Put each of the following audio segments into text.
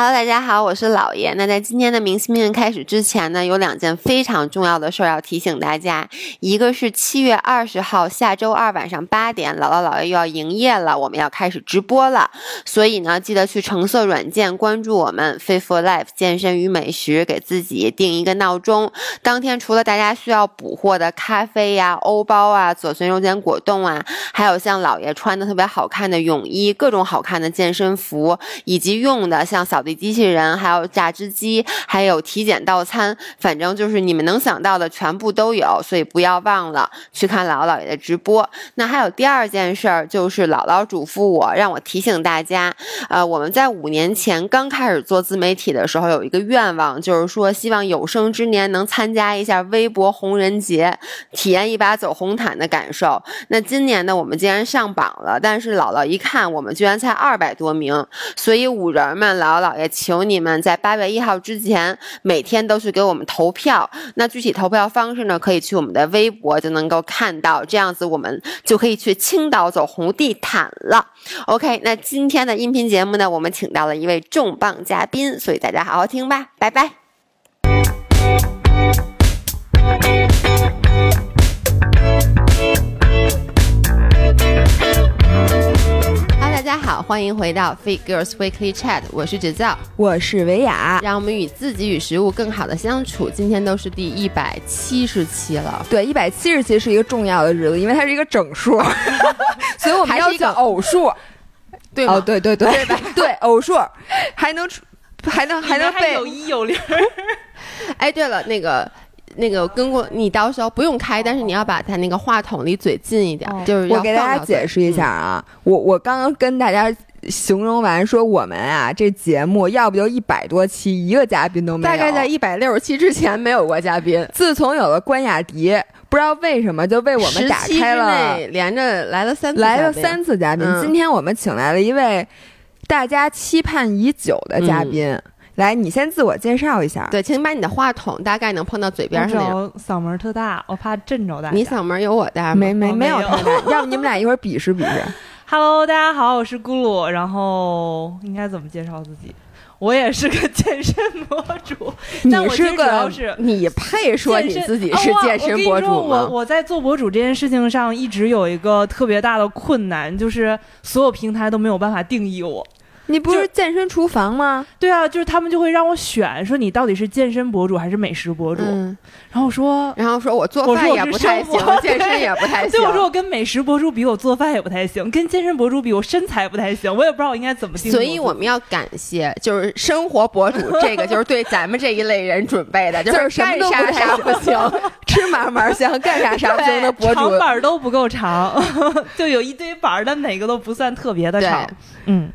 Hello，大家好，我是老爷。那在今天的明星命运开始之前呢，有两件非常重要的事儿要提醒大家。一个是七月二十号下周二晚上八点，姥姥姥爷又要营业了，我们要开始直播了。所以呢，记得去橙色软件关注我们 Fit for Life 健身与美食，给自己定一个闹钟。当天除了大家需要补货的咖啡呀、欧包啊、左旋肉碱果冻啊，还有像姥爷穿的特别好看的泳衣、各种好看的健身服，以及用的像扫机器人、还有榨汁机、还有体检到餐，反正就是你们能想到的全部都有，所以不要忘了去看姥姥姥爷的直播。那还有第二件事儿，就是姥姥嘱咐我，让我提醒大家，呃，我们在五年前刚开始做自媒体的时候，有一个愿望，就是说希望有生之年能参加一下微博红人节，体验一把走红毯的感受。那今年呢，我们竟然上榜了，但是姥姥一看，我们居然才二百多名，所以五人们、姥姥也，求你们在八月一号之前，每天都去给我们投票。那具体投票方式呢，可以去我们的微博就能够看到，这样子我们就可以去青岛走红地毯了。OK，那今天的音频节目呢，我们请到了一位重磅嘉宾，所以大家好好听吧，拜拜。家好，欢迎回到 Fit Girls Weekly Chat，我是芷造，我是维雅。让我们与自己与食物更好的相处。今天都是第一百七十期了，对，一百七十期是一个重要的日子，因为它是一个整数，所以我们要讲偶数，对吗？哦，对对对，对对 偶数还能出，还能还能背有一有零，哎，对了，那个。那个跟过你到时候不用开，但是你要把它那个话筒离嘴近一点，哦。就是我给大家解释一下啊，我我刚刚跟大家形容完说我们啊这节目要不就一百多期，一个嘉宾都没有，大概在一百六十期之前没有过嘉宾，自从有了关雅迪，不知道为什么就为我们打10期之开了连着来了三次，来了三。次嘉宾。嗯。今天我们请来了一位大家期盼已久的嘉宾，来，你先自我介绍一下。对，请把你的话筒大概能碰到嘴边主上那种。要嗓门特大，我怕震着大家。你嗓门有我大吗？没没哦没有 要不你们俩一会儿比试比试。Hello，大家好，我是咕噜。然后应该怎么介绍自己？我也是个健身博主，但我其实主你是个要是你配说你自己是健身博主我跟你说我吗？我在做博主这件事情上一直有一个特别大的困难，就是所有平台都没有办法定义我。你不是健身厨房吗？对啊，就是他们就会让我选，说你到底是健身博主还是美食博主。嗯，然后我说，然后说我做饭也不太行，健身也不太行。对，我说我跟美食博主比，我做饭也不太行；跟健身博主比，我身材不太行。我也不知道我应该怎么所。以我们要感谢，就是生活博主 这个，就是对咱们这一类人准备的，就是干啥啥不行。吃嘛嘛香，干啥啥不行的博主长。板都不够长，就有一堆板儿，但哪个都不算特别的长。嗯，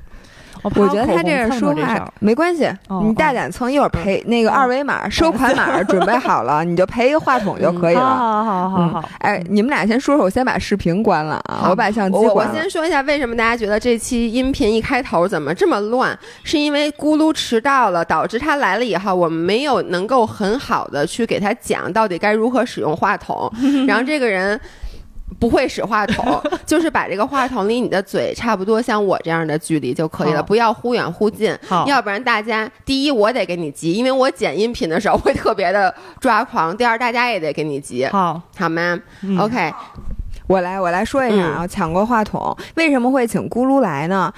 我我觉得他这个说话没关系，哦你大胆蹭，一会儿赔那个哦二维码收款码准备好了，你就赔一个话筒就可以了。好好好好，哎，你们俩先说说，我先把视频关了啊，我把相机我我关了。先说一下，为什么大家觉得这期音频一开头怎么这么乱？是因为咕噜迟到了，导致他来了以后，我们没有能够很好的去给他讲到底该如何使用话筒。然后这个人不会使话筒，就是把这个话筒离你的嘴差不多像我这样的距离就可以了，不要忽远忽近。好。要不然大家第一我得给你急，因为我剪音频的时候会特别的抓狂；第二大家也得给你急，好。好吗、嗯。O k 我来，我来说一下嗯。啊，抢过话筒，为什么会请咕噜来呢？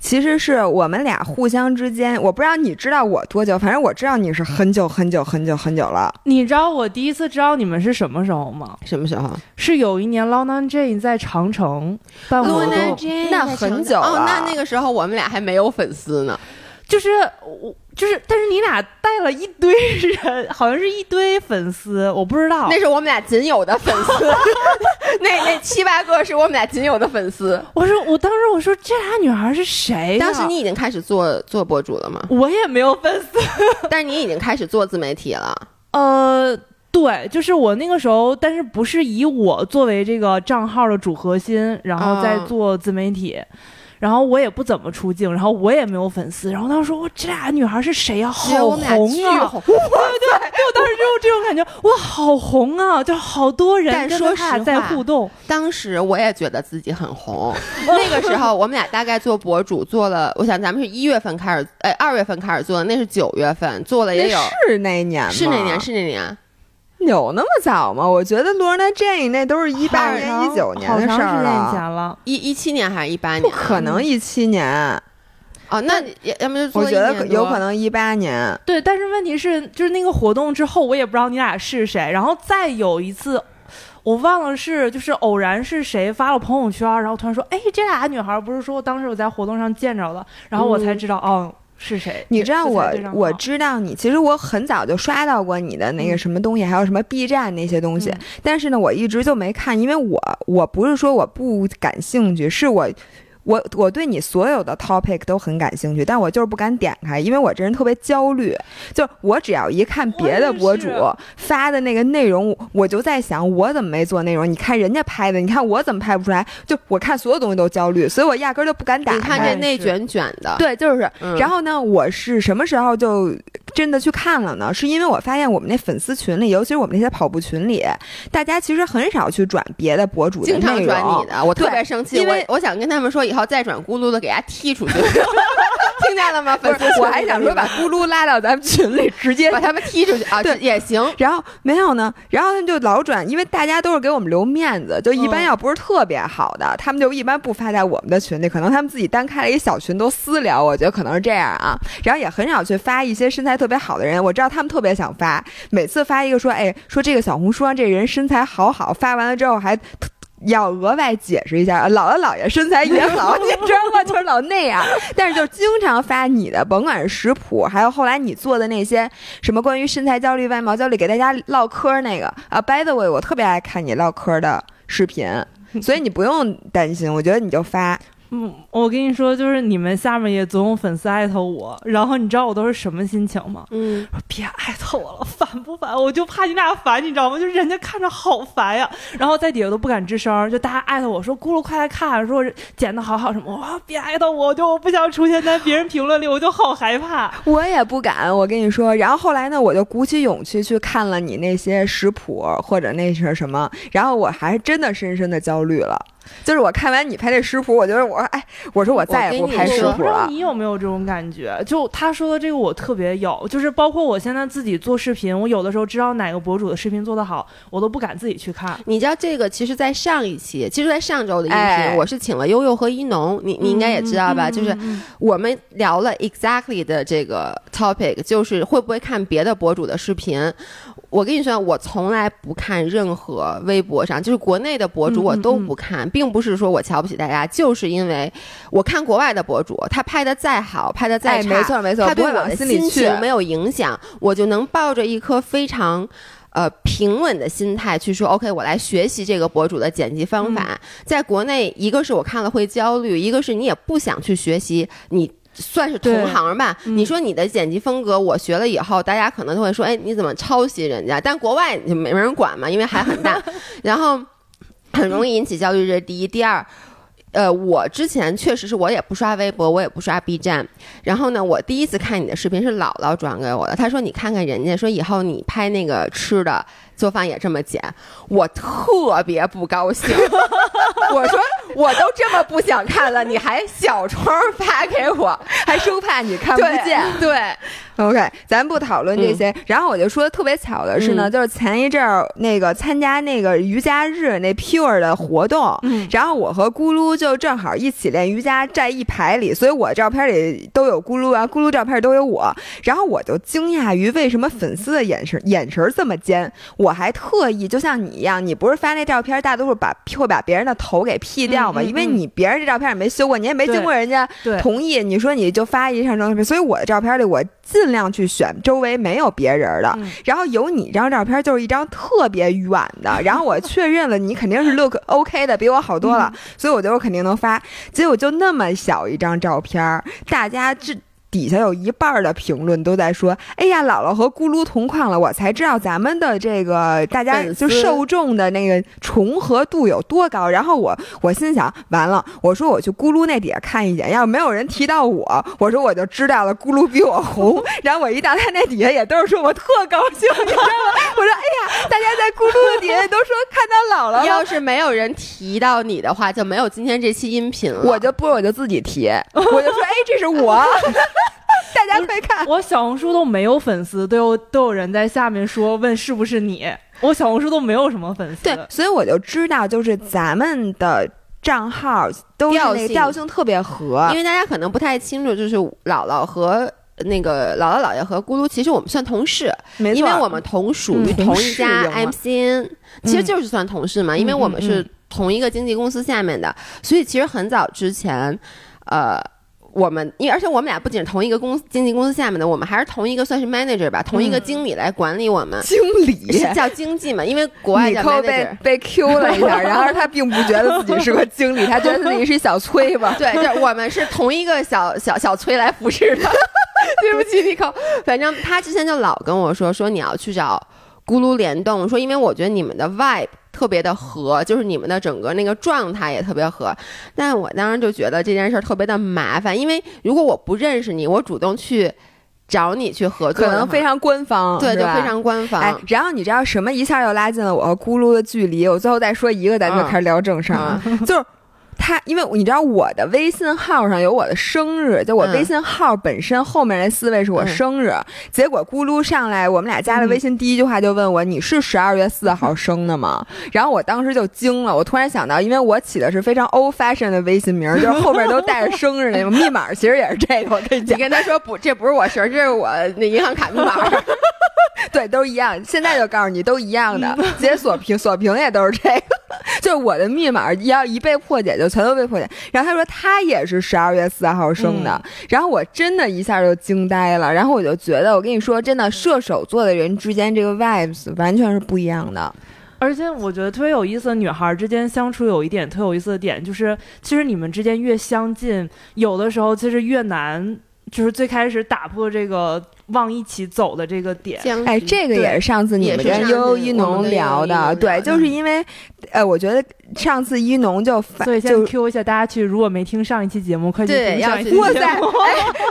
其实是我们俩互相之间，我不知道你知道我多久，反正我知道你是很久很久很久很久了。你知道我第一次知道你们是什么时候吗？什么时候？是有一年 Lana Jane 在长城办活 Luna 动，Jane 那在很久那那个时候我们俩还没有粉丝呢。就是我就是，但是你俩带了一堆人，好像是一堆粉丝，我不知道。那是我们俩仅有的粉丝，那那七八个是我们俩仅有的粉丝。我说，我当时我说这俩女孩是谁呀？当时你已经开始做做博主了吗？我也没有粉丝。但是你已经开始做自媒体了。呃，对，就是我那个时候，但是不是以我作为这个账号的主核心，然后再哦做自媒体。然后我也不怎么出镜，然后我也没有粉丝，然后当时说哇，这俩女孩是谁呀、好红啊！对，对对，我当时就有这种感觉，哇，好红啊！就好多人跟他俩在互动，当时我也觉得自己很红。那个时候我们俩大概做博主做了，我想咱们是一月份开始，哎，二月份开始做的，那是九月份做了也有，是那年吗？是那年是那年，有那么早吗？我觉得 Lorna Jane 那都是一八年、一九年好的事儿长时间以了，前了。一一七年还是一八年？不可能一七年，哦，那你要么就做我觉得有可能一八年。对，但是问题是，就是那个活动之后，我也不知道你俩是谁。然后再有一次，我忘了是就是偶然是谁发了朋友圈，然后突然说：“哎，这俩女孩不是说当时我在活动上见着了。”然后我才知道，哦，是谁。你知道我我知道你，其实我很早就刷到过你的那个嗯什么东西，还有什么 B 站那些东西，嗯但是呢，我一直就没看，因为我我不是说我不感兴趣，是我。我我对你所有的 topic 都很感兴趣，但我就是不敢点开，因为我这人特别焦虑。就我只要一看别的博主发的那个内容，我就在想我怎么没做内容？你看人家拍的，你看我怎么拍不出来？就我看所有东西都焦虑，所以我压根儿就不敢打开你看开。这内卷卷的，对，就是。嗯然后呢，我是什么时候就真的去看了呢？是因为我发现我们那粉丝群里，尤其是我们那些跑步群里，大家其实很少去转别的博主的经常转你。的，我特别生气。因为我我想跟他们说，以后再转咕噜的，给他踢出去。听见了吗？粉丝，群我还想说把咕噜拉到咱们群里，直接把他们踢出去啊，对也行。然后没有呢，然后他们就老转，因为大家都是给我们留面子，就一般嗯要不是特别好的，他们就一般不发在我们的群里，可能他们自己单开了一小群都私聊，我觉得可能是这样啊。然后也很少去发一些身材特别好的人，我知道他们特别想发，每次发一个说，哎，说这个小红书上这人身材好好，发完了之后还。要额外解释一下，姥姥姥爷身材也好，你知道吗？就是老那样，但是就经常发你的，甭管是食谱，还有后来你做的那些什么关于身材焦虑、外貌焦虑，给大家唠嗑儿那个啊。By the way，我特别爱看你唠嗑儿的视频，所以你不用担心，我觉得你就发。嗯，我跟你说，就是你们下面也总有粉丝艾特我，然后你知道我都是什么心情吗？嗯，别艾特我了，烦不烦？我就怕你俩烦，你知道吗？就人家看着好烦呀，然后在底下都不敢吱声，就大家艾特我说咕噜快来看，说剪的好好什么，哇，别艾特我，就我不想出现在别人评论里，我就好害怕。我也不敢，我跟你说。然后后来呢，我就鼓起勇气去看了你那些食谱或者那是什么，然后我还真的深深的焦虑了。就是我看完你拍这食谱，我觉得我哎，我说我再也不拍食谱了。你有没有这种感觉？就他说的这个，我特别有，就是包括我现在自己做视频，我有的时候知道哪个博主的视频做得好，我都不敢自己去看。你知道这个，其实，在上一期，其实，在上周的音频，哎我是请了悠悠和一农，你你应该也知道吧？嗯就是我们聊了 exactly 的这个 topic，就是会不会看别的博主的视频。我跟你说，我从来不看任何微博上，就是国内的博主，嗯我都嗯不看，并不是说我瞧不起大家，就是因为我看国外的博主，他拍的再好，拍的再哎，差，没错没错，他对我的心。情没有影响，我就能抱着一颗非常。呃，平稳的心态去说，OK，我来学习这个博主的剪辑方法。在国内，一个是我看了会焦虑，一个是你也不想去学习，你算是同行吧。嗯你说你的剪辑风格，我学了以后，大家可能都会说，哎，你怎么抄袭人家？但国外就没人管嘛，因为还很大，然后很容易引起焦虑，这是第一。第二。呃，我之前确实是我也不刷微博，我也不刷 B 站。然后呢，我第一次看你的视频是姥姥转给我的，她说你看看人家，说以后你拍那个吃的做饭也这么简，我特别不高兴。我说我都这么不想看了，你还小窗发给我，还生怕你看不对见。对，OK，咱不讨论这些。然后我就说特别巧的是呢，嗯就是前一阵儿那个参加那个瑜伽日那 Pure 的活动，嗯然后我和咕噜就正好一起练瑜伽，在一排里，所以我照片里都有咕噜啊，咕噜照片都有我。然后我就惊讶于为什么粉丝的眼神眼神这么尖，我还特意就像你一样，你不是发那照片，大多数把会把别人的头给 P 掉嘛？因为你别人这照片也没修过，你也没经过人家，同意，你说你就发一张照片，所以我的照片里我尽量去选周围没有别人的，嗯然后有你这张照片就是一张特别远的，然后我确认了你肯定是 look OK 的，比我好多了，所以我觉得我肯定能发。结果就那么小一张照片，大家这。底下有一半的评论都在说：“哎呀，姥姥和咕噜同框了，我才知道咱们的这个大家就受众的那个重合度有多高。”然后我我心想，完了，我说我去咕噜那底下看一眼，要是没有人提到我，我说我就知道了，咕噜比我红。然后我一到他那底下，也都是说我特高兴，你知道吗？我说：“哎呀，大家在咕噜的底下都说看到姥姥了。”要是没有人提到你的话，就没有今天这期音频了。我就不，我就自己提，我就说，哎，这是我，大家快看。我小红书都没有粉丝，都有都有人在下面说问是不是你。我小红书都没有什么粉丝。对，所以我就知道，就是咱们的账号都是那个调性特别合因，为大家可能不太清楚，就是姥姥和那个姥姥姥爷和咕噜，其实我们算同事，没错，因为我们同属于嗯同一家 MCN，其实就是算同事嘛，因为我们是同一个经纪公司下面的，所以其实很早之前，呃。我们，因为而且我们俩不仅是同一个公司经纪公司下面的，我们还是同一个算是 manager 吧，同一个经理来管理我们，经理是叫经济嘛，因为国外叫李扣被。被 Q 了一下，然后他并不觉得自己是个经理，他觉得自己是小崔吧。对，就是我们是同一个小 小小崔来服侍的。对不起，你扣。反正他之前就老跟我说，说你要去找咕噜联动，说因为我觉得你们的 vibe 特别的合，就是你们的整个那个状态也特别合。但我当时就觉得这件事儿特别的麻烦，因为如果我不认识你，我主动去找你去合作，可能非常官方，对，吧就非常官方。哎，然后你知道什么一下又拉近了我和咕噜的距离？我最后再说一个，咱就嗯开始聊正事儿。啊，就是他，因为你知道我的微信号上有我的生日，就我嗯微信号本身后面那四位是我嗯生日。结果咕噜上来，我们俩加了微信，第一句话就问我：“你是十二月四号生的吗？”然后我当时就惊了，我突然想到，因为我起的是非常 old fashion 的微信名，就是后面都带着生日那种，密码其实也是这个。我跟你讲你，跟他说不，这不是我生日，这是我那银行卡密码。对，都一样。现在就告诉你，都一样的，解锁屏锁屏也都是这个。就是我的密码要一被破解，就全都被破解。然后他说他也是十二月四号生的，然后我真的一下就惊呆了。然后我就觉得，我跟你说，真的射手座的人之间这个 vibes 完全是不一样的。而且我觉得特别有意思的女孩之间相处有一点特有意思的点，就是其实你们之间越相近，有的时候其实越难，就是最开始打破这个往一起走的这个点。哎，这个也是上次你们跟悠悠一农聊的，对，就是因为，呃，我觉得上次一农就反所以先就 Q 一下大家去，如果没听上一期节目，快去听上一期节目。哇塞，哎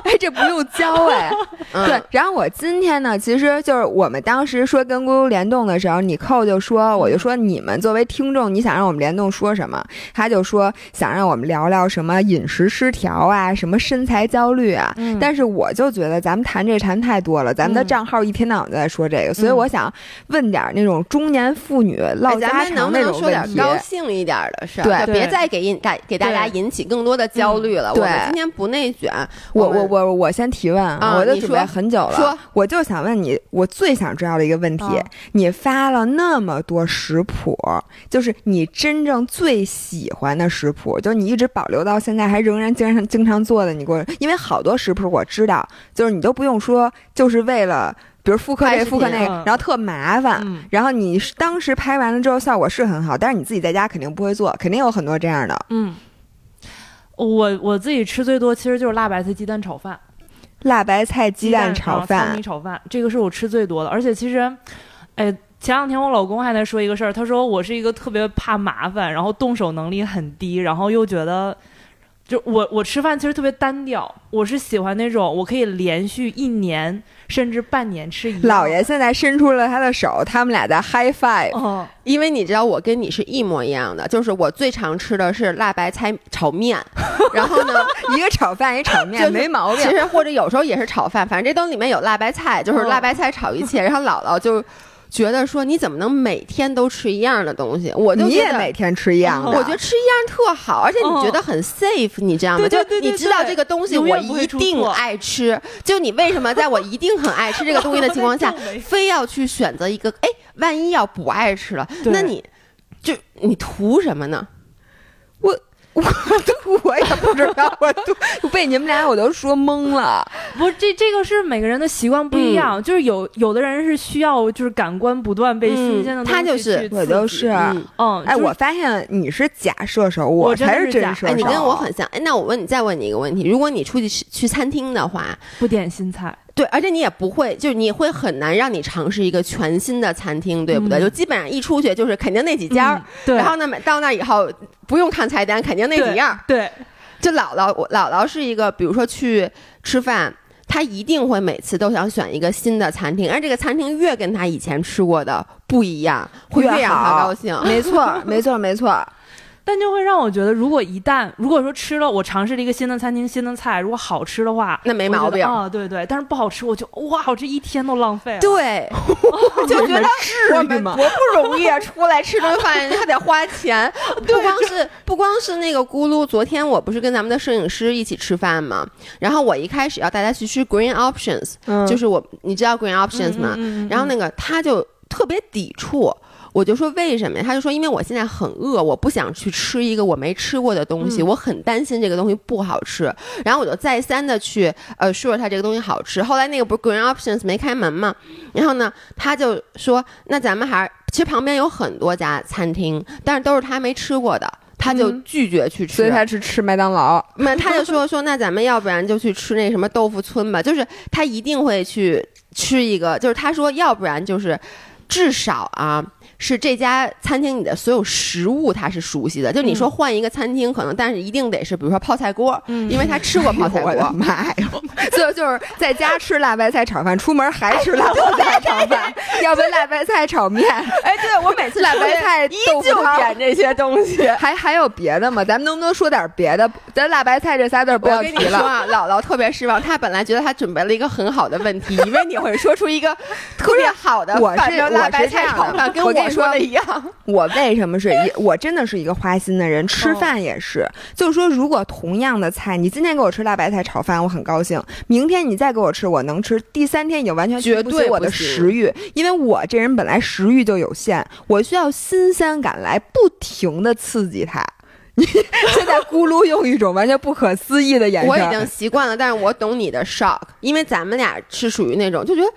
哎，这不用教哎。嗯对，然后我今天呢，其实就是我们当时说跟咕噜联动的时候，你扣就说，我就说你们作为听众，你想让我们联动说什么？他就说想让我们聊聊什么饮食失调啊，什么身材焦虑啊。嗯但是我就觉得咱们谈这谈太多了，咱们的嗯账号一天到晚都在说这个，所以嗯我想问点那种中年妇女唠家们能不常那能说点种问题。高兴一点的事儿？对别再给给大家引起更多的焦虑了。嗯我们今天不内卷，我我们我我先提问，啊我就准备说很久了。说我就想问你，我最想知道的一个问题，啊你发了那么多食谱，就是你真正最喜欢的食谱，就是你一直保留到现在还仍然经常经常做的，你给我，因为好多食谱我知道，就是你都不用说，就是为了。比如复刻这个复刻那个嗯，然后特麻烦，嗯然后你是当时拍完了之后效果是很好，但是你自己在家肯定不会做，肯定有很多这样的嗯，我我自己吃最多其实就是辣白菜鸡蛋炒饭。辣白菜鸡蛋炒饭糙饭米，炒饭，这个是我吃最多的。而且其实，哎，前两天我老公还在说一个事儿，他说我是一个特别怕麻烦，然后动手能力很低，然后又觉得。就我我吃饭其实特别单调，我是喜欢那种我可以连续一年甚至半年吃一样。老爷现在伸出了他的手，他们俩在 high five。哦，因为你知道我跟你是一模一样的，就是我最常吃的是辣白菜炒面，然后呢，一个炒饭，一炒 面，就是没毛病其。实或者有时候也是炒饭，反正这都里面有辣白菜，就是辣白菜炒一切。然后姥姥就觉得说你怎么能每天都吃一样的东西？我就每天吃一样的，我觉得吃一样特好，而且你觉得很 safe，、你知道吗？就你知道这个东西我一定爱吃，就你为什么在我一定很爱吃这个东西的情况下，非要去选择一个？哎，万一要不爱吃了，那你就你图什么呢？我 我也不知道，我都 被你们俩我都说懵了。不是这这个是每个人的习惯不一样，就是有有的人是需要就是感官不断被新鲜的嗯东西他就是我都是嗯嗯，哎，就是我发现你是假射手，我才是真射手。你跟我很像。哎，那我问你，再问你一个问题：如果你出去吃去餐厅的话，不点新菜，对，而且你也不会，就是你会很难让你尝试一个全新的餐厅，对不对？嗯就基本上一出去就是肯定那几家对，然后呢，每到那以后不用看菜单，肯定那几样儿。对，就姥姥，我姥姥是一个，比如说去吃饭，她一定会每次都想选一个新的餐厅，而这个餐厅越跟她以前吃过的不一样，会越越让她好高兴。没错，没错，没错。但就会让我觉得，如果一旦如果说吃了，我尝试了一个新的餐厅、新的菜，如果好吃的话，那没毛病啊、对对。但是不好吃，我就哇，我这一天都浪费了。对，就觉得至于我们吗多不容易啊，出来吃顿饭还得花钱，不光是不光是那个咕噜。昨天我不是跟咱们的摄影师一起吃饭嘛，然后我一开始要带他去吃 Green Options，、嗯就是我你知道 Green Options 吗？嗯嗯嗯然后那个他就特别抵触。我就说为什么呀？他就说因为我现在很饿，我不想去吃一个我没吃过的东西，嗯我很担心这个东西不好吃。然后我就再三的去呃说他这个东西好吃。后来那个不是 Green Options 没开门嘛，然后呢他就说那咱们还是其实旁边有很多家餐厅，但是都是他没吃过的，他就嗯拒绝去吃。所以他去吃麦当劳。那 他就说说，那咱们要不然就去吃那什么豆腐村吧，就是他一定会去吃一个，就是他说要不然就是至少啊。是这家餐厅里的所有食物他是熟悉的，就你说换一个餐厅可能，但是一定得是比如说泡菜锅，嗯因为他吃过泡菜 我的锅。妈呀！就就是在家吃辣白菜炒饭，出门还吃辣白菜炒饭，要不辣白菜炒面，哎，对我每次辣白菜依旧点这些东西。还还有别的吗？咱们能不能说点别的？咱辣白菜这仨字儿不要提了。跟你说啊，姥姥特别失望，她本来觉得她准备了一个很好的问题，以为你会说出一个特别好的我是辣白菜炒饭，跟我跟你说说的一样。我为什么是一？我真的是一个花心的人，吃饭也是。就是说，如果同样的菜，你今天给我吃辣白菜炒饭，我很高兴；明天你再给我吃，我能吃；第三天已经完全绝提不起我的食欲，因为我这人本来食欲就有限，我需要新鲜感来不停的刺激它。你 现在咕噜用一种完全不可思议的眼神，我已经习惯了，但是我懂你的 shock，因为咱们俩是属于那种就觉得，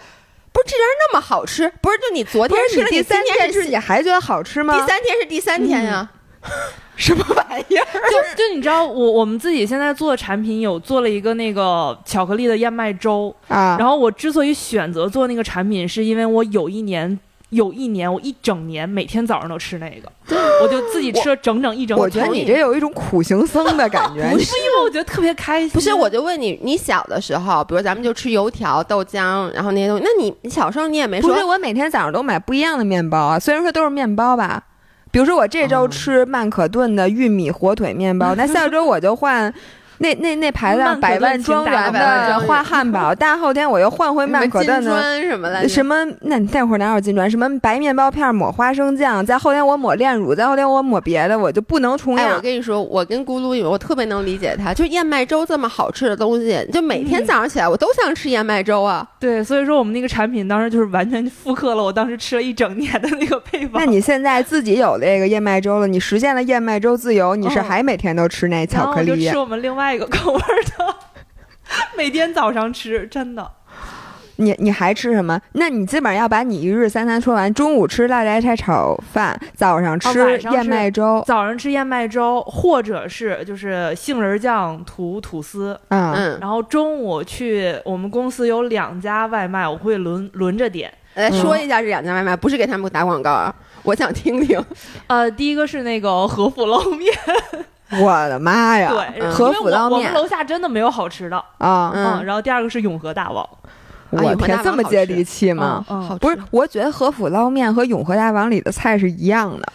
不是这玩意儿那么好吃，不是就你昨天吃了，第三天是天吃你还觉得好吃吗？第三天是第三天呀、什么玩意儿？就就你知道，我我们自己现在做的产品有做了一个那个巧克力的燕麦粥，啊！然后我之所以选择做那个产品，是因为我有一年。有一年，我一整年每天早上都吃那个，我就自己吃了整整一整。我觉得你这有一种苦行僧的感觉。不是因为我觉得特别开心，不是，我就问你，你小的时候，比如咱们就吃油条、豆浆，然后那些东西，那你你小时候你也没说不是，我每天早上都买不一样的面包啊，虽然说都是面包吧。比如说我这周吃曼可顿的玉米火腿面包，那下周我就换。那那那牌子百万庄园的花汉堡，大后天我又换回麦可的砖什么？什么？那那会儿哪有金砖？什么白面包片抹花生酱，再后天我抹炼乳，再后天我抹别的，我就不能重哎，我。跟你说，我跟咕噜，我特别能理解他，就燕麦粥这么好吃的东西，就每天早上起来我都想吃燕麦粥啊。对，所以说我们那个产品当时就是完全复刻了我当时吃了一整年的那个配方。那你现在自己有这个燕麦粥了，你实现了燕麦粥自由，你是嗯还每天都吃那然巧克力后就吃？我们另外一个口味的，每天早上吃，真的。你你还吃什么？那你基本上要把你一日三餐说完，中午吃辣白菜炒饭，早上吃燕麦粥，早上吃燕麦粥，或者是就是杏仁酱涂吐司。嗯，嗯，然后中午去我们公司有两家外卖，我会轮轮着点。来嗯说一下这两家外卖，不是给他们打广告啊，我想听听。呃，第一个是那个和府捞面，我的妈呀！对，嗯。和府捞面我们楼下真的没有好吃的。啊，嗯嗯，然后第二个是永和大王，我天，这么接地气吗？不是，我觉得和府捞面和永和大王里的菜是一样的，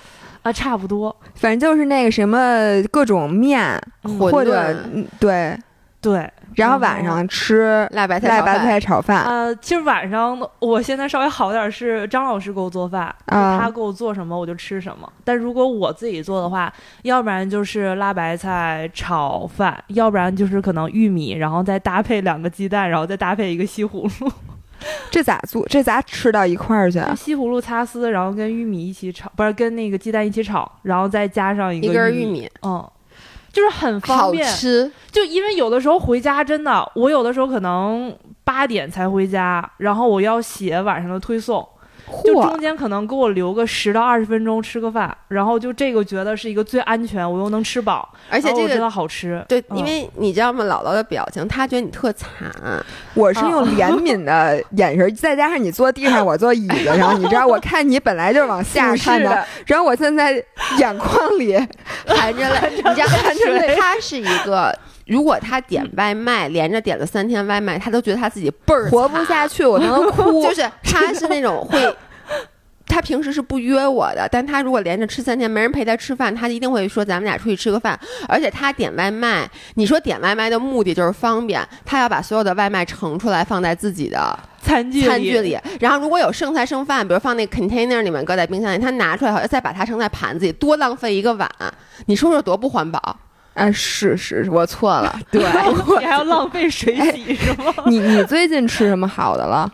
啊，差不多。反正就是那个什么各种面，或者对，对，然后晚上吃辣白菜辣白炒饭菜炒饭。呃，其实晚上我现在稍微好点儿，是张老师给我做饭，啊。他给我做什么我就吃什么。但如果我自己做的话，要不然就是辣白菜炒饭，要不然就是可能玉米，然后再搭配两个鸡蛋，然后再搭配一个西葫芦，这咋做？这咋吃到一块儿去啊？西葫芦擦丝，然后跟玉米一起炒，不是跟那个鸡蛋一起炒，然后再加上一个一根玉，米，嗯，就是很方好便。吃，就因为有的时候回家真的，我有的时候可能八点才回家，然后我要写晚上的推送，就中，间可能给我留个十到二十分钟吃个饭，然后就这个觉得是一个最安全，我又能吃饱，而且这个。然后我知道好吃。对，嗯因为你知道吗？姥姥的表情，她觉得你特惨，我是用怜悯的眼神，再加上你坐地上，我坐椅子上，你知道，我看你本来就是往下看 的，然后我现在眼眶里含着泪，你知道，含着泪她是一个，如果他点外卖，连着点了三天外卖，他都觉得他自己倍儿活不下去，我都能哭。就是他是那种会，他平时是不约我的，但他如果连着吃三天没人陪他吃饭，他一定会说咱们俩出去吃个饭。而且他点外卖，你说点外卖的目的就是方便，他要把所有的外卖盛出来放在自己的餐具餐具里，然后如果有剩菜剩饭，比如放那 container 里面搁在冰箱里，他拿出来后再把它盛在盘子里，多浪费一个碗，你说说多不环保？啊，是是，我错了。对，你还要浪费水洗是吗？你你最近吃什么好的了？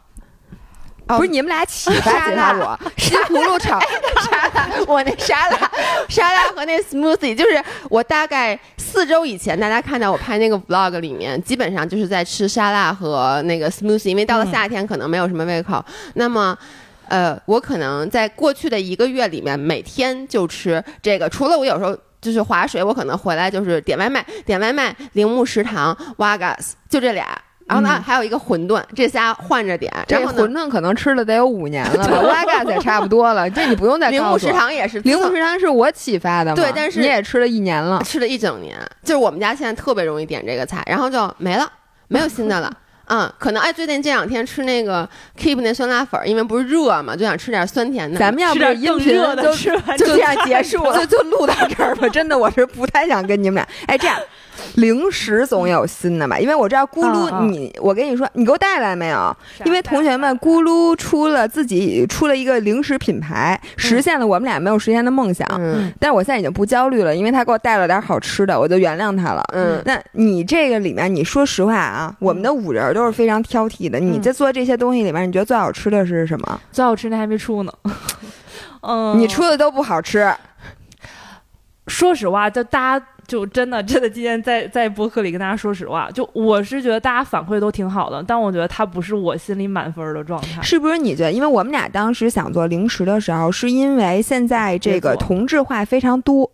哦不是你们俩启发启发我，西葫芦炒沙拉，我那沙拉，沙拉和那 smoothie，就是我大概四周以前，大家看到我拍那个 vlog 里面，基本上就是在吃沙拉和那个 smoothie，因为到了夏天可能没有什么胃口。那么，呃，我可能在过去的一个月里面，每天就吃这个，除了我有时候。就是划水，我可能回来就是点外卖，点外卖，铃木食堂、Wagas，就这俩。然后呢，还有一个馄饨，这仨换着点。这馄，饨可能吃了得有五年了吧，瓦嘎斯也差不多了，这你不用再铃木食。堂也是铃木食堂是我启发的嘛，对但是你也吃了一年了，吃了一整年，就是我们家现在特别容易点这个菜，然后就没了，没有新的了。嗯，可能哎，最近这两天吃那个 Keep 那酸辣粉儿，因为不是热嘛，就想吃点酸甜的。咱们要不更音频热的就吃完就这样结束了，就就录到这儿吧。真的，我是不太想跟你们俩。哎，这样零食总有新的吧？因为我知道咕噜，你我跟你说，你给我带来没有？因为同学们，咕噜出了自己出了一个零食品牌，实现了我们俩没有实现的梦想。嗯但是我现在已经不焦虑了，因为他给我带了点好吃的，我就原谅他了。嗯，那你这个里面，你说实话啊，我们的五人都是非常挑剔的。你在做这些东西里面，你觉得最好吃的是什么？最好吃的还没出呢。嗯，你出的都不好吃，说实话，就大家就真的真的今天在在播客里跟大家说实话，就我是觉得大家反馈都挺好的，但我觉得它不是我心里满分的状态。是不是？你觉得？因为我们俩当时想做零食的时候，是因为现在这个同质化非常多。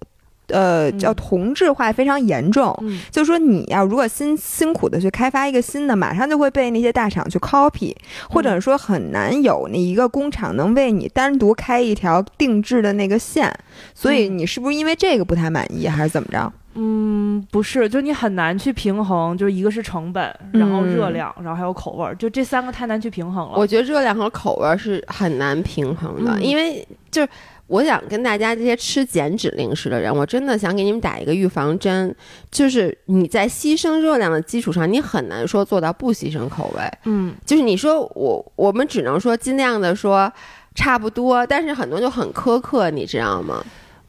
呃，嗯。叫同质化非常严重，嗯，就说你要如果辛辛苦的去开发一个新的，马上就会被那些大厂去 copy，或者说很难有那一个工厂能为你单独开一条定制的那个线，所以嗯你是不是因为这个不太满意，还是怎么着？嗯，不是，就你很难去平衡，就是一个是成本，然后热嗯。量，然后还有口味儿，就这三个太难去平衡了。我觉得热量和口味儿是很难平衡的，嗯。因为就是我想跟大家这些吃减脂零食的人，我真的想给你们打一个预防针，就是你在牺牲热量的基础上，你很难说做到不牺牲口味。嗯，就是你说我我们只能说尽量的说差不多，但是很多就很苛刻，你知道吗？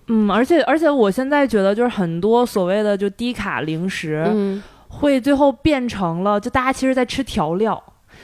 嗯，而且而且我现在觉得，就是很多所谓的就低卡零食，嗯，会最后变成了，就大家其实在吃调料，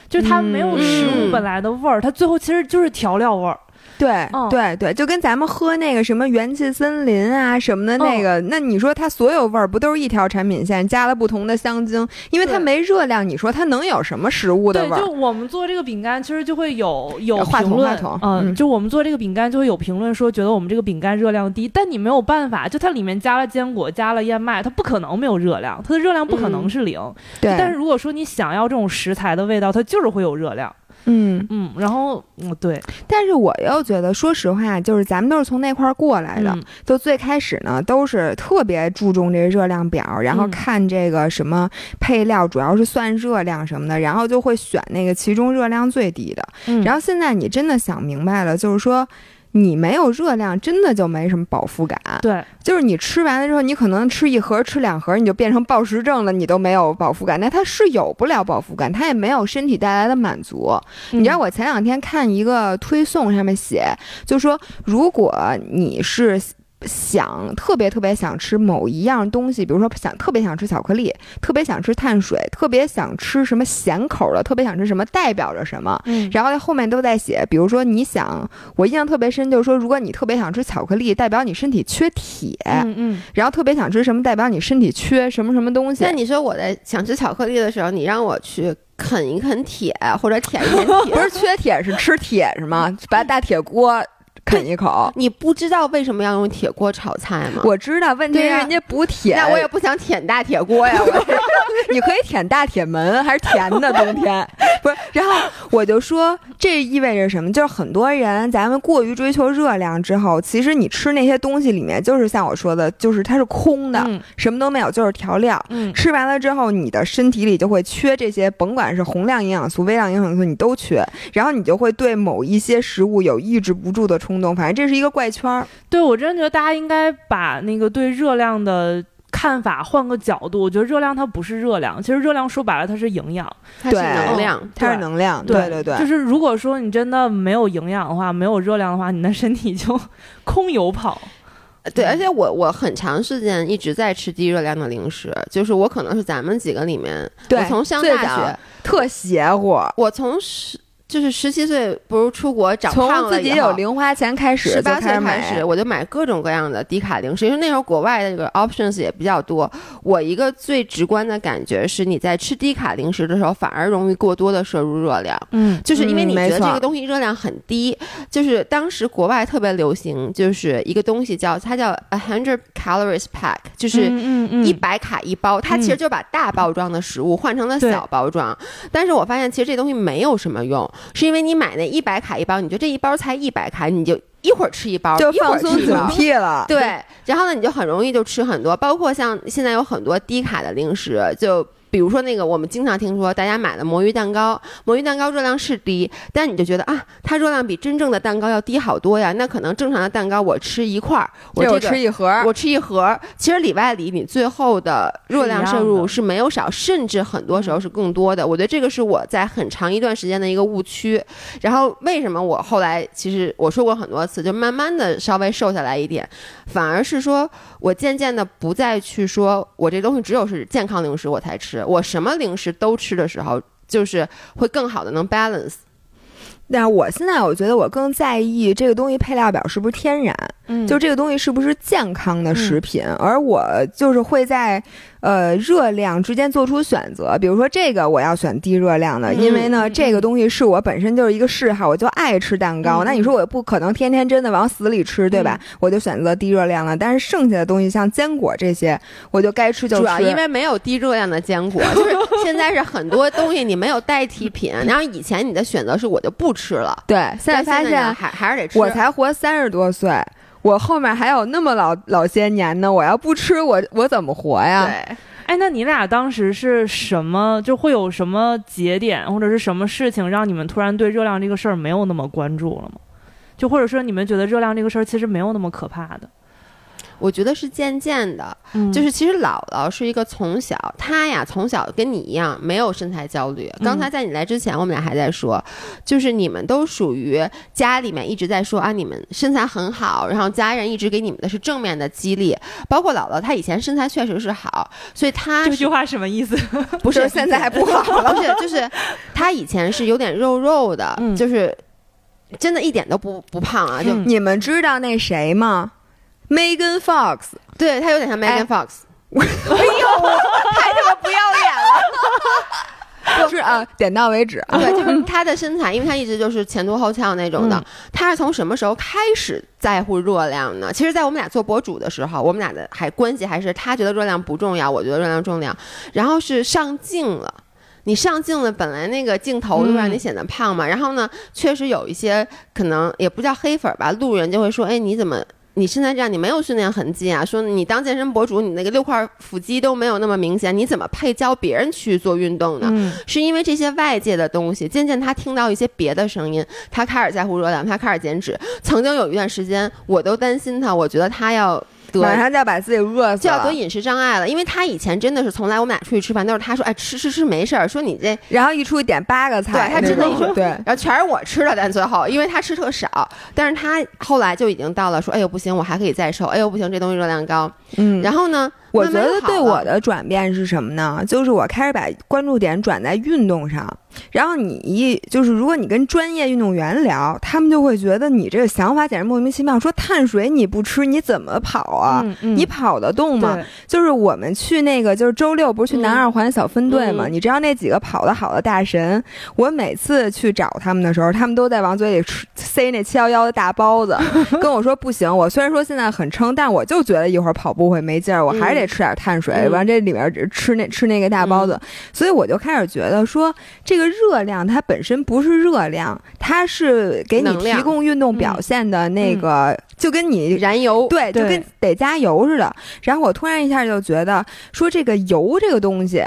就是它没有食嗯物本来的味儿，它最后其实就是调料味儿。对、哦对对，就跟咱们喝那个什么元气森林啊什么的那个，那你说它所有味儿不都是一条产品线，加了不同的香精，因为它没热量，你说它能有什么食物的对，味儿就？我们做这个饼干，其实就会有有 评论，嗯，嗯就我们做这个饼干就会有评论说，觉得我们这个饼干热量低，但你没有办法，就它里面加了坚果，加了燕麦，它不可能没有热量，它的热量不可能嗯是零。对，但是如果说你想要这种食材的味道，它就是会有热量。嗯，嗯，然后嗯，对，但是我又觉得，说实话，就是咱们都是从那块儿过来的，嗯就最开始呢，都是特别注重这个热量表，然后嗯看这个什么配料，主要是算热量什么的，然后就会选那个其中热量最低的。嗯然后现在你真的想明白了，就是说。你没有热量，真的就没什么饱腹感。对，就是你吃完了之后，你可能吃一盒、吃两盒，你就变成暴食症了，你都没有饱腹感。那它是有不了饱腹感，它也没有身体带来的满足。你知道嗯我前两天看一个推送，上面写，就说如果你是想特别特别想吃某一样东西，比如说想特别想吃巧克力，特别想吃碳水，特别想吃什么咸口的，特别想吃什么，代表着什么。嗯然后在后面都在写，比如说你想，我印象特别深，就是说如果你特别想吃巧克力，代表你身体缺铁，嗯嗯，然后特别想吃什么，代表你身体缺什么什么东西那。你说我在想吃巧克力的时候，你让我去啃一啃铁，或者舔一舔 铁，不是缺铁，是吃铁是吗？把大铁锅啃一口。你不知道为什么要用铁锅炒菜吗？我知道，问题是人家补铁，那我也不想舔大铁锅呀，我你可以舔大铁门，还是甜的冬天，不是？然后我就说，这意味着什么？就是很多人咱们过于追求热量之后，其实你吃那些东西里面，就是像我说的，就是它是空的，嗯什么都没有，就是调料。嗯吃完了之后，你的身体里就会缺这些，甭管是宏量营养素、微量营养素，你都缺，然后你就会对某一些食物有抑制不住的冲动。反正这是一个怪圈儿。对我真的觉得大家应该把那个对热量的。看法换个角度，我觉得热量它不是热量，其实热量说白了它是营养。它是能量。它是能量，对对对，就是如果说你真的没有营养的话，没有热量的话，你的身体就 空有跑。对，而且我我很长时间一直在吃低热量的零食，就是我可能是咱们几个里面，对我从上大学，特邪乎。我从十就是十七岁不如出国长胖从自己有零花钱开始就十八岁开开始，我就买各种各样的低卡零食，因为那时候国外的这个 options 也比较多。我一个最直观的感觉是，你在吃低卡零食的时候，反而容易过多的摄入热量，嗯就是因为你觉得这个东西热量很低。就是当时国外特别流行，就是一个东西叫它叫 a hundred calories pack，就是。一百卡一包，它其实就把大包装的食物换成了小包装。但是我发现其实这东西没有什么用，是因为你买那一百卡一包，你就这一包才一百卡，你就一会儿吃一包，就放松警。惕了。对，然后呢，你就很容易就吃很多，包括像现在有很多低卡的零食，就比如说那个我们经常听说大家买的魔芋蛋糕，魔芋蛋糕热量是低，但你就觉得啊，它热量比真正的蛋糕要低好多呀。那可能正常的蛋糕我吃一块儿，我吃一盒，我吃一盒儿，其实里外里你最后的热量摄入是没有少，甚至很多时候是更多的。我觉得这个是我在很长一段时间的一个误区。然后为什么我后来其实我说过很多次，就慢慢的稍微瘦下来一点，反而是说我渐渐的不再去说我这东西只有是健康零食我才吃，我什么零食都吃的时候，就是会更好的能 balance。那我现在我觉得我更在意这个东西配料表是不是天然，嗯就这个东西是不是健康的食品，而我就是会在呃热量之间做出选择。比如说这个我要选低热量的，嗯因为呢、嗯这个东西是我本身就是一个嗜好，我就爱吃蛋糕。嗯那你说我不可能天天真的往死里吃，对吧？我就选择低热量了。但是剩下的东西像坚果这些，我就该吃就吃。主要因为没有低热量的坚果，就是现在是很多东西你没有代替品，然后以前你的选择是我就不吃了，对，现在发现还还是得吃。我才活三十多岁，我后面还有那么老老些年呢，我要不吃我我怎么活呀？对，哎，那你俩当时是什么？就会有什么节点或者是什么事情让你们突然对热量这个事儿没有那么关注了吗？就或者说你们觉得热量这个事儿其实没有那么可怕的？我觉得是渐渐的，嗯就是其实姥姥是一个从小，她呀从小跟你一样没有身材焦虑。嗯刚才在你来之前，我们俩还在说，就是你们都属于家里面一直在说啊，你们身材很好，然后家人一直给你们的是正面的激励。包括姥姥，她以前身材确实是好，所以她这句话什么意思？不是是现在还不好了。不是，就是她以前是有点肉肉的，嗯就是真的一点都不不胖啊，就、嗯你们知道那谁吗？Megan Fox，对他有点像 Megan 哎 Fox。哎呦，太他妈不要脸了！是啊，点到为止啊。对，就是 他的身材，因为他一直就是前凸后翘那种的。嗯她是从什么时候开始在乎热量呢？其实，在我们俩做博主的时候，我们俩的还关系还是他觉得热量不重要，我觉得热量重要。然后是上镜了。你上镜了，本来那个镜头就让你嗯显得胖嘛，然后呢，确实有一些可能也不叫黑粉儿吧，路人就会说，哎，你怎么你现在这样，你没有训练痕迹啊？说你当健身博主，你那个六块腹肌都没有那么明显，你怎么配教别人去做运动呢？嗯是因为这些外界的东西，渐渐他听到一些别的声音，他开始在乎热量，他开始减脂。曾经有一段时间，我都担心他，我觉得他要得马上就要把自己饿死了。就要得饮食障碍了，因为他以前真的是从来我们俩出去吃饭都是他说哎吃吃吃没事儿，说你这然后一出去点八个菜，对他真的一说对。然后全是我吃的，但最后因为他吃特少，但是他后来就已经到了说哎呦不行，我还可以再瘦，哎呦不行这东西热量高，嗯，然后呢，我觉得对我的转变是什么呢？就是我开始把关注点转在运动上，然后你一就是如果你跟专业运动员聊，他们就会觉得你这个想法简直莫名其妙。说碳水你不吃，你怎么跑啊？嗯嗯你跑得动吗？就是我们去那个，就是周六不是去南二环小分队吗？嗯你知道那几个跑得好的大神，我每次去找他们的时候，他们都在往嘴里吃塞那七幺幺的大包子，跟我说不行。我虽然说现在很撑，但我就觉得一会儿跑步会没劲儿，我还是得吃点碳水。嗯完、这里面吃那吃那个大包子，所以我就开始觉得说，这个热量它本身不是热量，它是给你提供运动表现的那个，就跟你燃油，对，就跟得加油似的。然后我突然一下就觉得，说这个油这个东西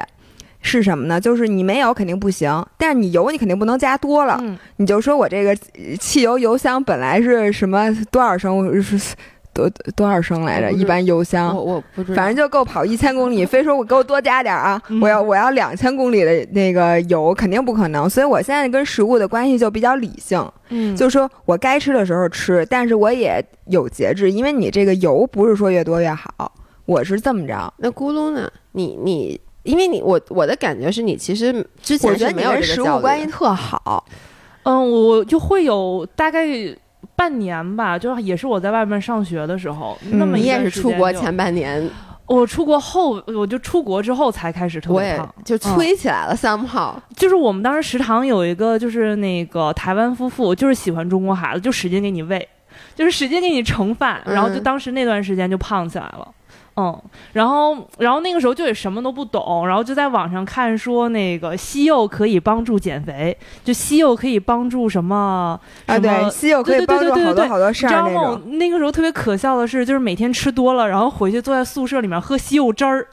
是什么呢？就是你没有肯定不行，但是你油你肯定不能加多了。嗯你就说我这个呃汽油油箱本来是什么多少升是多多少升来着？一般油箱我。我不知道，反正就够跑一千公里，非说我给我多加点儿啊！嗯我要我要两千公里的那个油，肯定不可能。所以我现在跟食物的关系就比较理性，嗯就是说我该吃的时候吃，但是我也有节制，因为你这个油不是说越多越好，我是这么着。那咕噜呢？你你，因为你我我的感觉是你其实之前我觉得是没有你跟食物关系特好，嗯，我就会有大概半年吧，就也是我在外面上学的时候，那么你也是出国前半年，我出国后，我就出国之后才开始特别胖。就吹起来了。somehow，就是我们当时食堂有一个，就是那个台湾夫妇，就是喜欢中国孩子，就使劲给你喂，就是使劲给你盛饭，然后就嗯当时那段时间就胖起来了。嗯，然后，然后那个时候就也什么都不懂，然后就在网上看说那个西柚可以帮助减肥，就西柚可以帮助什么啊，什么对，西柚可以对对帮助好多对对对好多事你知道吗？儿那种。我那个时候特别可笑的是，就是每天吃多了，然后回去坐在宿舍里面喝西柚汁儿，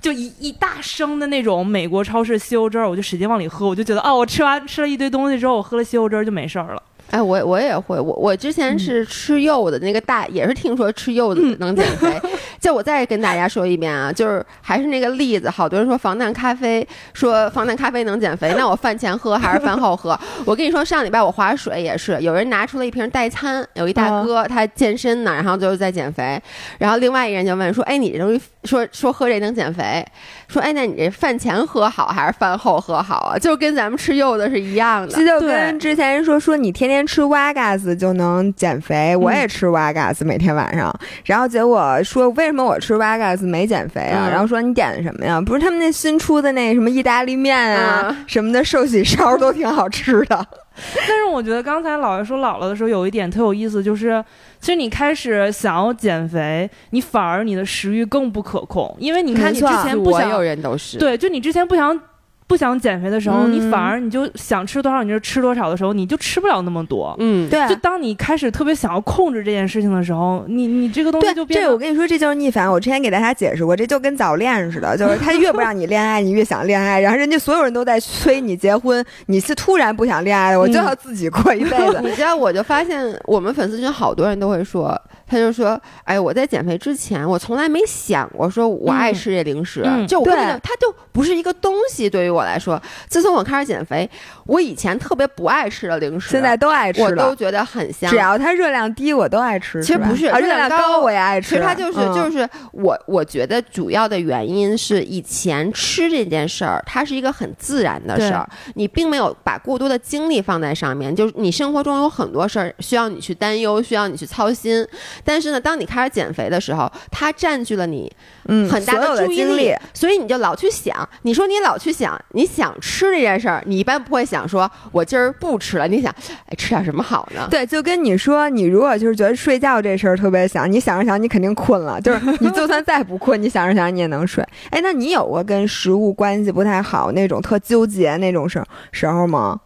就一一大升的那种美国超市西柚汁儿，我就使劲往里喝，我就觉得哦，我吃完吃了一堆东西之后，我喝了西柚汁儿就没事儿了。哎，我我也会，我我之前是吃柚子，那个大也是听说吃柚子能减肥。就我再跟大家说一遍啊，就是还是那个例子，好多人说防弹咖啡，说防弹咖啡能减肥，那我饭前喝还是饭后喝？我跟你说，上礼拜我划水也是，有人拿出了一瓶代餐，有一大哥他健身呢，然后就是在减肥，然后另外一人就问说，哎，你这东西说说喝这能减肥，说哎，那你这饭前喝好还是饭后喝好啊？就跟咱们吃柚子是一样的这。就跟之前人说说你天天吃瓦嘎子就能减肥，我也吃瓦嘎子每天晚上，然后结果说为什么我吃瓦嘎子没减肥啊？嗯然后说你点的什么呀？不是他们那新出的那什么意大利面啊、嗯什么的寿喜烧都挺好吃的。但是我觉得刚才姥爷说姥姥的时候，有一点特有意思，就是其实你开始想要减肥，你反而你的食欲更不可控，因为你看你之前不想人都是，对，就你之前不想不想减肥的时候，嗯你反而你就想吃多少你就吃多少的时候，你就吃不了那么多。嗯，对就当你开始特别想要控制这件事情的时候，你你这个东西就，变得这我跟你说，这就是逆反。我之前给大家解释过，这就跟早恋似的，就是他越不让你恋爱，你越想恋爱，然后人家所有人都在催你结婚，你是突然不想恋爱了，我就嗯要自己过一辈子。你知道，我就发现我们粉丝群好多人都会说，他就说，哎，我在减肥之前，我从来没想过说我爱吃这零食，嗯就我根本对就它就不是一个东西，对于我来说，自从我开始减肥，我以前特别不爱吃的零食，现在都爱吃了，我都觉得很香只。要它热量低，我都爱吃。其实不是啊，热量高我也爱吃。其实它就是、嗯就是我我觉得主要的原因是以前吃这件事儿，它是一个很自然的事儿，你并没有把过多的精力放在上面。就是你生活中有很多事儿需要你去担忧，需要你去操心。但是呢，当你开始减肥的时候，它占据了你嗯很大的注意精力。所以你就老去想。你说你老去想，你想吃这件事儿，你一般不会想说我今儿不吃了，你想哎吃点什么好呢？对，就跟你说，你如果就是觉得睡觉这事儿特别想，你想着想，你肯定困了。就是 你就算再不困，你想着想，你也能睡。哎，那你有过跟食物关系不太好那种特纠结那种时时候吗？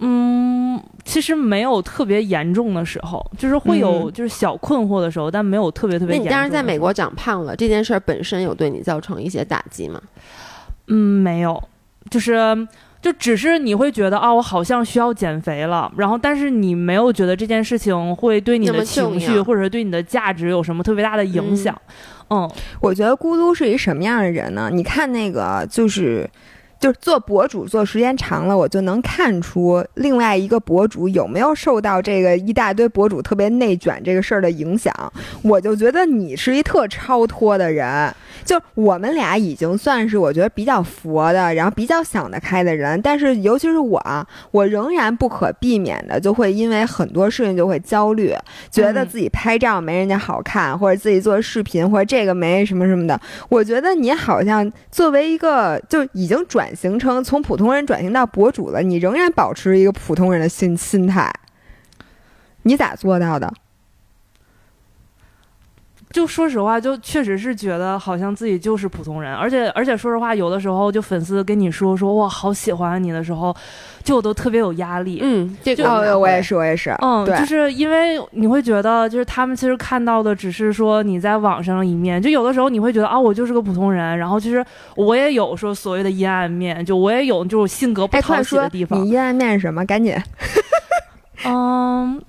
嗯，其实没有特别严重的时候，就是会有嗯就是小困惑的时候，但没有特别特别严重。那你当时在美国，长胖了，这件事儿本身有对你造成一些打击吗？嗯，没有，就是就只是你会觉得啊，我好像需要减肥了，然后但是你没有觉得这件事情会对你的情绪或者是对你的价值有什么特别大的影响。嗯我觉得咕噜是一什么样的人呢？你看那个就是。就是做博主做时间长了，我就能看出另外一个博主有没有受到这个一大堆博主特别内卷这个事儿的影响。我就觉得你是一特超脱的人，就我们俩已经算是我觉得比较佛的，然后比较想得开的人。但是尤其是我啊，我仍然不可避免的就会因为很多事情就会焦虑，觉得自己拍照没人家好看，或者自己做视频或者这个没什么什么的。我觉得你好像作为一个就已经转型成从普通人转型到博主了，你仍然保持一个普通人的心心态。你咋做到的？就说实话，就确实是觉得好像自己就是普通人，而且而且说实话，有的时候就粉丝跟你说说哇好喜欢你的时候，就我都特别有压力。嗯，这个哦，我也是，我也是。嗯，就是因为你会觉得，就是他们其实看到的只是说你在网上一面，就有的时候你会觉得啊，我就是个普通人，然后其实我也有说所谓的阴暗面，就我也有就是性格不哎，讨喜的地方。你阴暗面是什么？赶紧。嗯，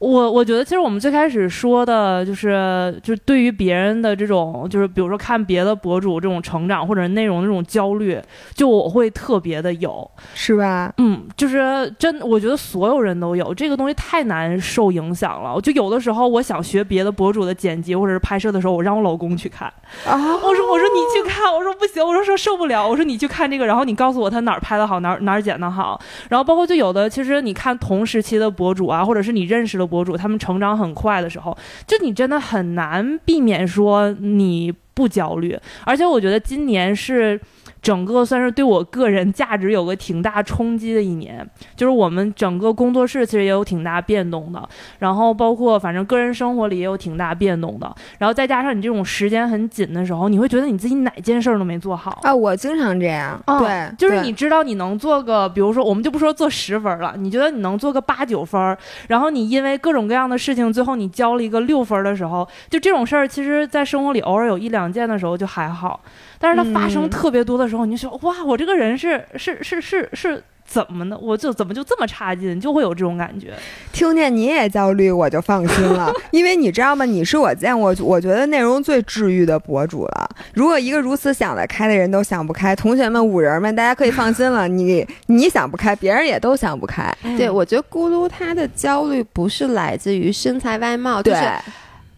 我我觉得其实我们最开始说的就是，就是对于别人的这种，就是比如说看别的博主这种成长或者内容的这种焦虑，就我会特别的有。是吧？嗯，就是真，我觉得所有人都有这个东西，太难受影响了。就有的时候，我想学别的博主的剪辑或者是拍摄的时候，我让我老公去看。啊，我说，我说你去看，我说不行，我说说受不了，我说你去看这个，然后你告诉我他哪儿拍的好，哪儿哪儿剪的好。然后包括就有的，其实你看同时期的博主啊，或者是你认识的博主，他们成长很快的时候，就你真的很难避免说你不焦虑。而且我觉得今年是。整个算是对我个人价值有个挺大冲击的一年，就是我们整个工作室其实也有挺大变动的，然后包括反正个人生活里也有挺大变动的，然后再加上你这种时间很紧的时候，你会觉得你自己哪件事儿都没做好。啊，我经常这样。哦对，就是你知道你能做个，比如说我们就不说做十分了，你觉得你能做个八九分儿，然后你因为各种各样的事情，最后你交了一个六分儿的时候，就这种事儿，其实在生活里偶尔有一两件的时候就还好，但是它发生嗯特别多的时候，你就说哇，我这个人是是是是是怎么呢？我就怎么就这么差劲，就会有这种感觉。听见你也焦虑，我就放心了，因为你知道吗？你是我见过我觉得内容最治愈的博主了。如果一个如此想得开的人都想不开，同学们、五人们，大家可以放心了，你你想不开，别人也都想不开。对，我觉得咕噜他的焦虑不是来自于身材外貌，就是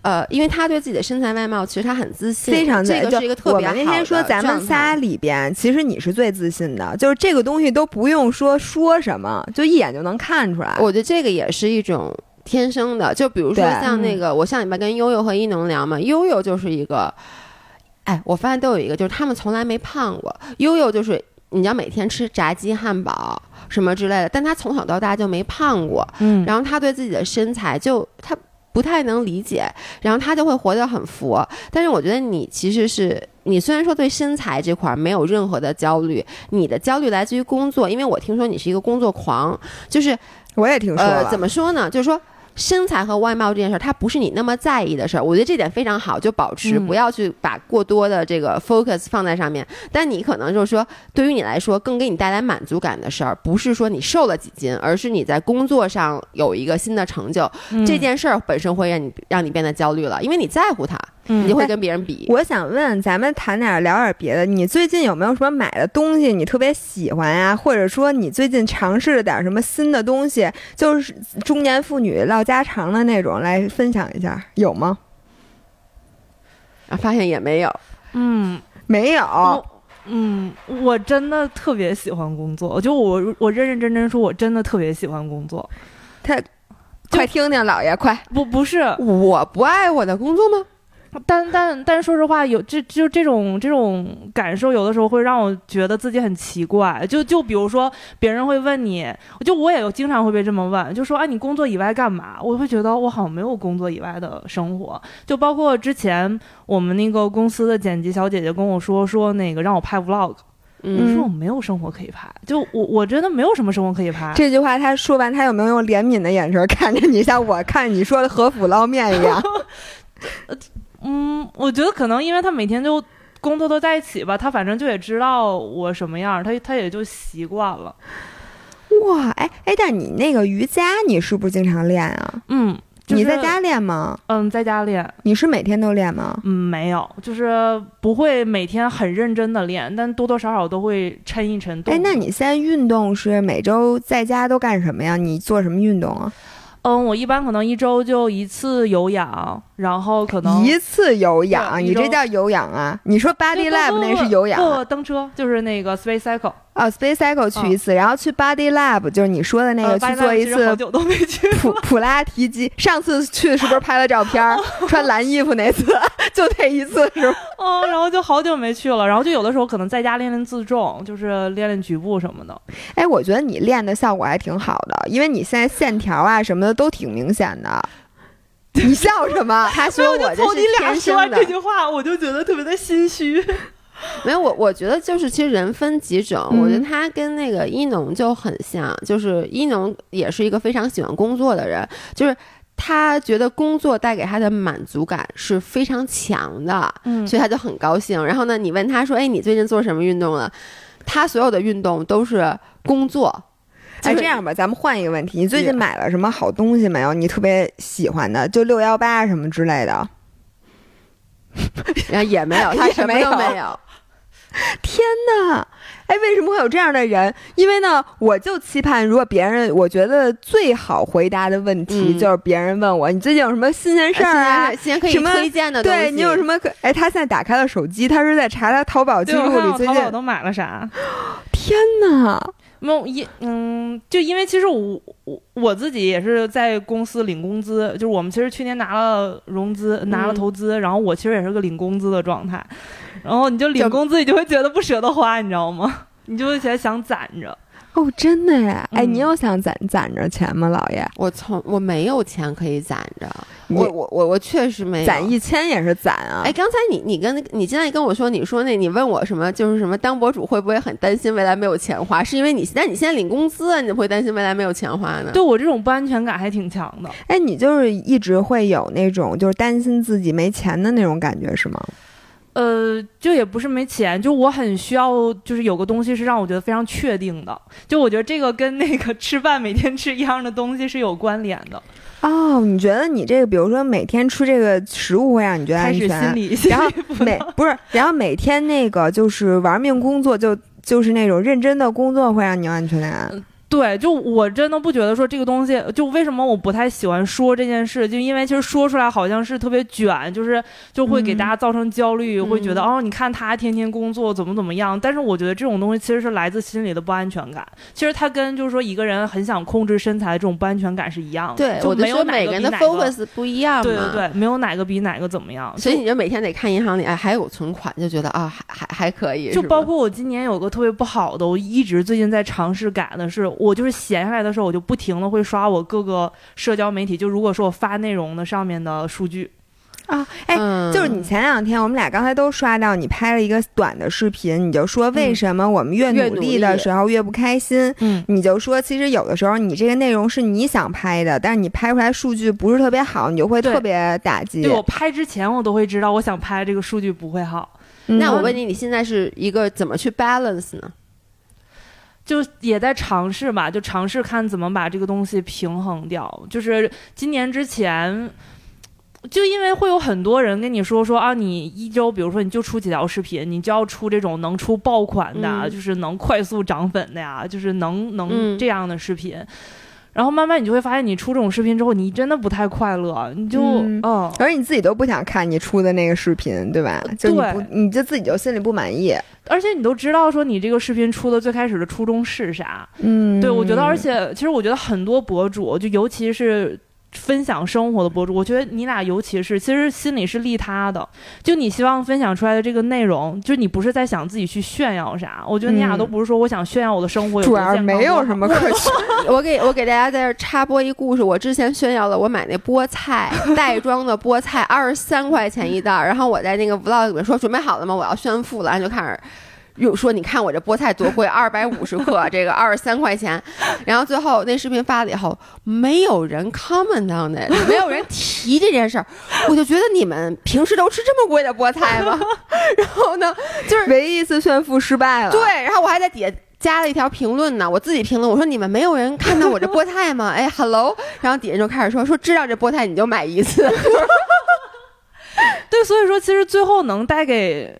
呃，因为他对自己的身材外貌其实他很自信，非常自这个就是一个特别好的我们那天说咱们仨里边，其实你是最自信的，就是这个东西都不用说说什么，就一眼就能看出来。我觉得这个也是一种天生的，就比如说像那个，我上礼拜跟悠悠和伊能聊嘛，悠悠就是一个，哎，我发现都有一个，就是他们从来没胖过。悠悠就是你要每天吃炸鸡、汉堡什么之类的，但他从小到大就没胖过，嗯，然后他对自己的身材就他不太能理解，然后他就会活得很佛。但是我觉得你其实是你虽然说对身材这块儿没有任何的焦虑，你的焦虑来自于工作，因为我听说你是一个工作狂，就是我也听说了，呃，怎么说呢？就是说。身材和外貌这件事儿，它不是你那么在意的事儿，我觉得这点非常好，就保持嗯。不要去把过多的这个 focus 放在上面。但你可能就是说，对于你来说，更给你带来满足感的事儿，不是说你瘦了几斤，而是你在工作上有一个新的成就，嗯。这件事儿本身会让你让你变得焦虑了，因为你在乎它，嗯你就会跟别人比。我想问，咱们谈点儿聊点儿别的。你最近有没有什么买的东西你特别喜欢呀、或者说你最近尝试了点儿什么新的东西，就是中年妇女唠家常的那种，来分享一下，有吗？啊，发现也没有。嗯嗯。没有。我嗯，我真的特别喜欢工作，就我我认认真真说，我真的特别喜欢工作。他，快听听，老爷，快！不不是，我不爱我的工作吗？但但但说实话，有这就这种这种感受，有的时候会让我觉得自己很奇怪。就就比如说，别人会问你，就我也有经常会被这么问，就说啊，你工作以外干嘛？我会觉得我好像没有工作以外的生活。就包括之前我们那个公司的剪辑小姐姐跟我说，说那个让我拍 vlog，我嗯，说我没有生活可以拍，就我我真的没有什么生活可以拍。这句话他说完，他有没有用怜悯的眼神看着你，像我看你说的和府捞面一样？嗯，我觉得可能因为他每天就工作都在一起吧，他反正就也知道我什么样，他他也就习惯了。哇，哎哎，但你那个瑜伽，你是不是经常练啊？嗯，就是你在家练吗？嗯，在家练，你是每天都练吗？嗯，没有，就是不会每天很认真的练，但多多少少都会抻一抻动。哎，那你现在运动是每周在家都干什么呀？你做什么运动啊？嗯，我一般可能一周就一次有氧，然后可能一次有氧，你这叫有氧啊？你说 Body Lab 那是有氧啊不，蹬车就是那个 Space Cycle，哦，Space Cycle 去一次，然后去 Body Lab 就是你说的那个呃去做一次其实好久都没去普普拉提机。上次去是不是拍了照片儿，穿蓝衣服那次？就那一次是吧？哦，然后就好久没去了，然后就有的时候可能在家练练自重，就是练练局部什么的。哎，我觉得你练的效果还挺好的，因为你现在线条啊什么的都挺明显的。你笑什么？他说我这是从你俩说完这，句话，我就觉得特别的心虚。没有我，我觉得就是其实人分几种，嗯我觉得他跟那个一农就很像，就是一农也是一个非常喜欢工作的人，就是他觉得工作带给他的满足感是非常强的，嗯所以他就很高兴。然后呢，你问他说：“哎，你最近做什么运动了？”他所有的运动都是工作。哎，就是这样吧，咱们换一个问题，你最近买了什么好东西没有？你特别喜欢的，就六幺八什么之类的。然 后也没有，他什么都没有。天哪，哎，为什么会有这样的人？因为呢，我就期盼，如果别人，我觉得最好回答的问题、嗯就是别人问我，你最近有什么新鲜事儿啊？什么推荐的东西，对你有什么可？哎，他现在打开了手机，他是在查他淘宝记录里最近淘宝。都买了啥？天呐，没有一嗯，就因为其实我我我自己也是在公司领工资，就是我们其实去年拿了融资，拿了嗯投资，然后我其实也是个领工资的状态，然后你就领工资，你就会觉得不舍得花，你知道吗？你就会觉得想攒着。哦，真的呀！哎，嗯你有想攒攒着钱吗，老爷？我从我没有钱可以攒着，你我我我我确实没有攒一千也是攒啊！哎，刚才你你跟你现在跟我说，你说那你问我什么，就是什么当博主会不会很担心未来没有钱花？是因为你但你现在领工资，你怎么会担心未来没有钱花呢？对我这种不安全感还挺强的。哎，你就是一直会有那种就是担心自己没钱的那种感觉是吗？呃，就也不是没钱，就我很需要，就是有个东西是让我觉得非常确定的。就我觉得这个跟那个吃饭每天吃一样的东西是有关联的。哦，你觉得你这个，比如说每天吃这个食物会让你觉得安全，心理，心然后每不是，然后每天那个就是玩命工作，就就是那种认真的工作会让你有安全感。对，就我真的不觉得说这个东西，就为什么我不太喜欢说这件事，就因为其实说出来好像是特别卷，就是就会给嗯大家造成焦虑，会觉得嗯哦，你看他天天工作怎么怎么样。但是我觉得这种东西其实是来自心里的不安全感，其实它跟就是说一个人很想控制身材的这种不安全感是一样的。对，就没有每个人的 focus 不一样嘛。对对对，没有哪个比哪个怎么样。所以你就每天得看银行里，哎，还有存款，就觉得啊，还还还可以。就包括我今年有个特别不好的，我一直最近在尝试改的是，我就是闲下来的时候，我就不停的会刷我各个社交媒体，就如果说我发内容的上面的数据，啊，哎，嗯就是你前两天我们俩刚才都刷到你拍了一个短的视频，你就说为什么我们越努力力的时候越不开心？嗯，你就说，其实有的时候你这个内容是你想拍的，但是你拍出来数据不是特别好，你就会特别打击。对我拍之前我都会知道，我想拍这个数据不会好，嗯那我问你，你现在是一个怎么去 balance 呢？就也在尝试吧，就尝试看怎么把这个东西平衡掉。就是今年之前。就因为会有很多人跟你说说啊，你一周比如说你就出几条视频，你就要出这种能出爆款的就是能快速涨粉的呀，就是能能嗯这样的视频。然后慢慢你就会发现，你出这种视频之后，你真的不太快乐，你就嗯嗯而你自己都不想看你出的那个视频，对吧？就你不，你就自己就心里不满意。而且你都知道说你这个视频出的最开始的初衷是啥。嗯，对，我觉得，而且其实我觉得很多博主，就尤其是。分享生活的博主，我觉得你俩尤其是，其实心里是利他的。就你希望分享出来的这个内容，就你不是在想自己去炫耀啥。我觉得你俩嗯都不是说我想炫耀我的生活有主多健康要没有什么可 炫。我给我给大家在这插播一故事。我之前炫耀了我买那菠菜 袋装的菠菜，二十三块钱一袋儿。然后我在那个 vlog 里面说准备好了吗？我要炫富了，然后就开始又说你看我这菠菜多贵，二百五十克，这个二十三块钱。然后最后那视频发了以后，没有人 comment on it，没有人提这件事儿，我就觉得你们平时都吃这么贵的菠菜吗？然后呢，就是唯一一次炫富失败了。对，然后我还在底下。加了一条评论呢，我自己评论，我说你们没有人看到我这菠菜吗？哎，hello，然后底下就开始说说知道这菠菜你就买一次。对，所以说其实最后能带给，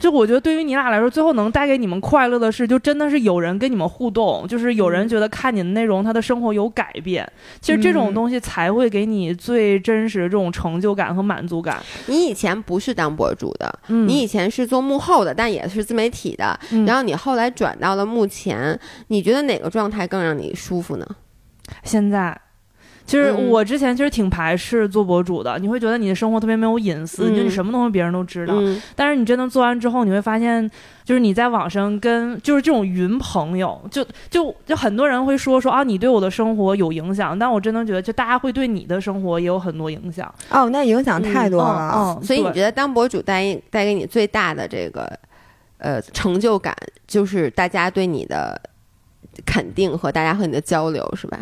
就我觉得对于你俩来说，最后能带给你们快乐的是，就真的是有人跟你们互动，就是有人觉得看你的内容，他的生活有改变。其实这种东西才会给你最真实的这种成就感和满足感。你以前不是当博主的，嗯你以前是做幕后的，但也是自媒体的，嗯然后你后来转到了幕前，你觉得哪个状态更让你舒服呢？现在。其实嗯我之前其实挺排斥做博主的，你会觉得你的生活特别没有隐私，嗯就你什么东西别人都知道。嗯但是你真的做完之后，你会发现，就是你在网上跟就是这种云朋友，就就就很多人会说说啊，你对我的生活有影响，但我真的觉得，就大家会对你的生活也有很多影响。哦，那影响太多了。嗯，嗯所以你觉得当博主带带给你最大的这个呃成就感，就是大家对你的肯定和大家和你的交流，是吧？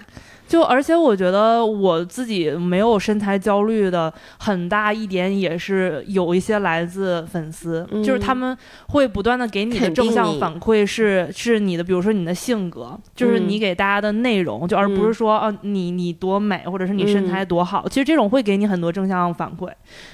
就而且我觉得我自己没有身材焦虑的很大一点，也是有一些来自粉丝，嗯就是他们会不断的给你的正向反馈是是你的，比如说你的性格，就是嗯你给大家的内容，就而不是说啊你你多美，或者是你身材多好，其实这种会给你很多正向反馈，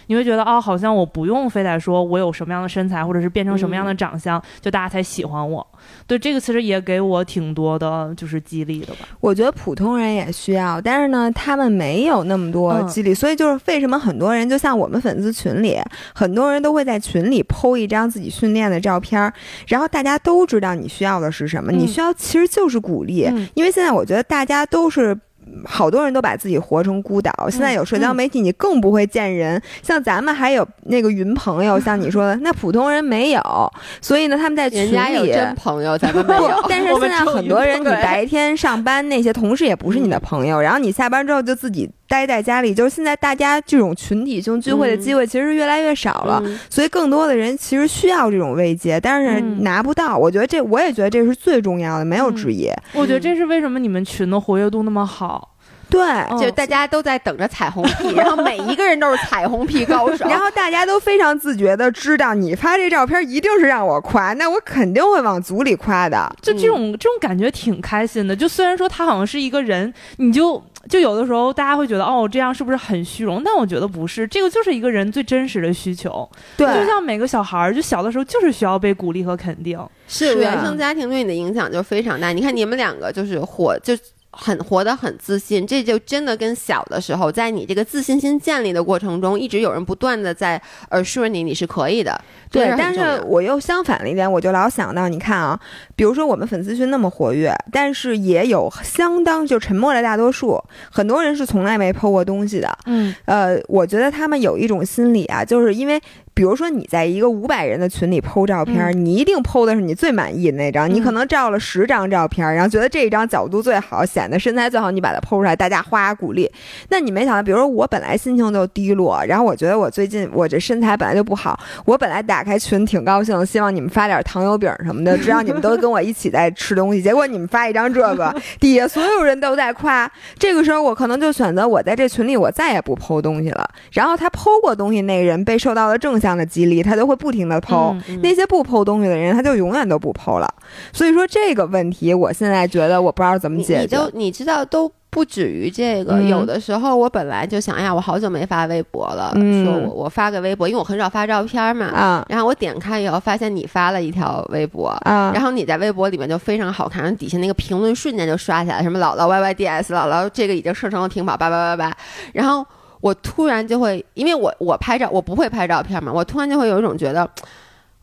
你会觉得哦，好像我不用非得说我有什么样的身材，或者是变成什么样的长相，就大家才喜欢我。对这个其实也给我挺多的，就是激励的吧。我觉得普通人也需要，但是呢，他们没有那么多嗯激励，所以就是为什么很多人，就像我们粉丝群里，很多人都会在群里剖一张自己训练的照片儿，然后大家都知道你需要的是什么，嗯你需要其实就是鼓励，嗯因为现在我觉得大家都是。好多人都把自己活成孤岛，现在有社交媒体，你更不会见人。像咱们还有那个云朋友，像你说的，那普通人没有，所以呢，他们在群人家有里真朋友，咱们没有，。但是 现在很多人，你白天上班那些同事也不是你的朋友，然后你下班之后就自己待在家里，就是现在大家这种群体性聚会的机会其实越来越少了，嗯所以更多的人其实需要这种慰藉，但是嗯拿不到。我觉得这，我也觉得这是最重要的，没有之一。我觉得这是为什么你们群的活跃度那么好。对。嗯就大家都在等着彩虹屁，然后每一个人都是彩虹屁高手。然后大家都非常自觉的知道，你发这照片一定是让我夸，那我肯定会往组里夸的。就这种、这种感觉挺开心的。就虽然说他好像是一个人，你就就有的时候大家会觉得哦，这样是不是很虚荣？但我觉得不是，这个就是一个人最真实的需求。对，就像每个小孩儿，就小的时候就是需要被鼓励和肯定。是原生家庭对你的影响就非常大。你看你们两个就是火就。很活得很自信，这就真的跟小的时候，在你这个自信心建立的过程中，一直有人不断的在 assure 你你是可以的。对但是我又相反了一点，我就老想到，你看啊，比如说我们粉丝群那么活跃，但是也有相当就沉默的大多数，很多人是从来没 PO 过东西的。嗯呃，我觉得他们有一种心理啊，就是因为。比如说你在一个五百人的群里 PO 照片，你一定 PO 的是你最满意的那张。嗯你可能照了十张照片，然后觉得这一张角度最好，显得身材最好，你把它 PO 出来，大家哗鼓励。那你没想到，比如说我本来心情就低落，然后我觉得我最近我这身材本来就不好，我本来打开群挺高兴，希望你们发点糖油饼什么的，知道你们都跟我一起在吃东西。结果你们发一张这个，底下所有人都在夸。这个时候我可能就选择我在这群里我再也不剖东西了。然后他剖过东西那个人被受到了正向的激励，他就会不停的剖。嗯嗯那些不剖东西的人，他就永远都不剖了。所以说这个问题，我现在觉得我不知道怎么解决。都你知道都不止于这个，嗯有的时候我本来就想，哎呀，我好久没发微博了，嗯说我我发个微博，因为我很少发照片嘛。啊然后我点开以后，发现你发了一条微博，啊，然后你在微博里面就非常好看，然后底下那个评论瞬间就刷起来，什么姥姥 YYDS，姥姥这个已经设成了屏保八八八八，然后我突然就会，因为我我拍照我不会拍照片嘛，我突然就会有一种觉得。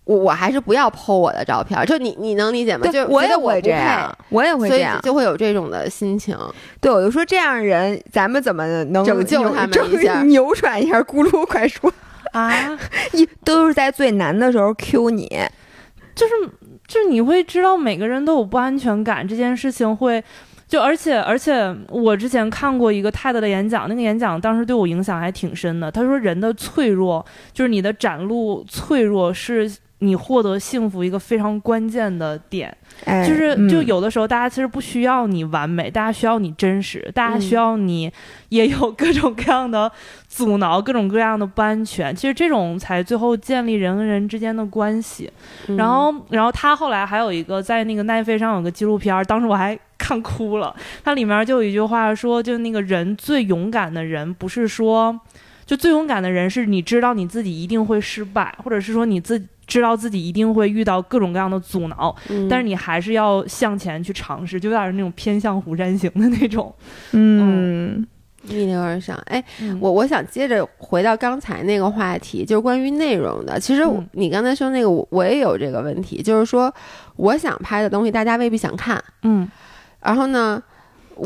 我我还是不要 PO 我的照片，就你你能理解吗？就对我也会这样，我也会这样。就会有这种的心情。对，我就说这样人，咱们怎么能拯救他们正一下 扭转一下？咕噜，快说！啊，一都是在最难的时候 Q 你，就是就是你会知道每个人都有不安全感，这件事情会。就而且而且，我之前看过一个泰德的演讲，那个演讲当时对我影响还挺深的。他说，人的脆弱就是你的展露脆弱是你获得幸福一个非常关键的点。哎就是嗯就有的时候，大家其实不需要你完美，大家需要你真实，大家需要你也有各种各样的阻挠，各种各样的不安全。其实这种才最后建立人跟人之间的关系。嗯然后，然后他后来还有一个在那个奈飞上有个纪录片儿，当时我还看哭了。它里面就有一句话说，就那个人最勇敢的人，不是说，就最勇敢的人是你知道你自己一定会失败，或者是说你自知道自己一定会遇到各种各样的阻挠，嗯但是你还是要向前去尝试，就有点那种偏向虎山行的那种。嗯逆流而上。哎，嗯我我想接着回到刚才那个话题，就是关于内容的。其实你刚才说那个，我我也有这个问题，就是说我想拍的东西，大家未必想看。嗯，然后呢，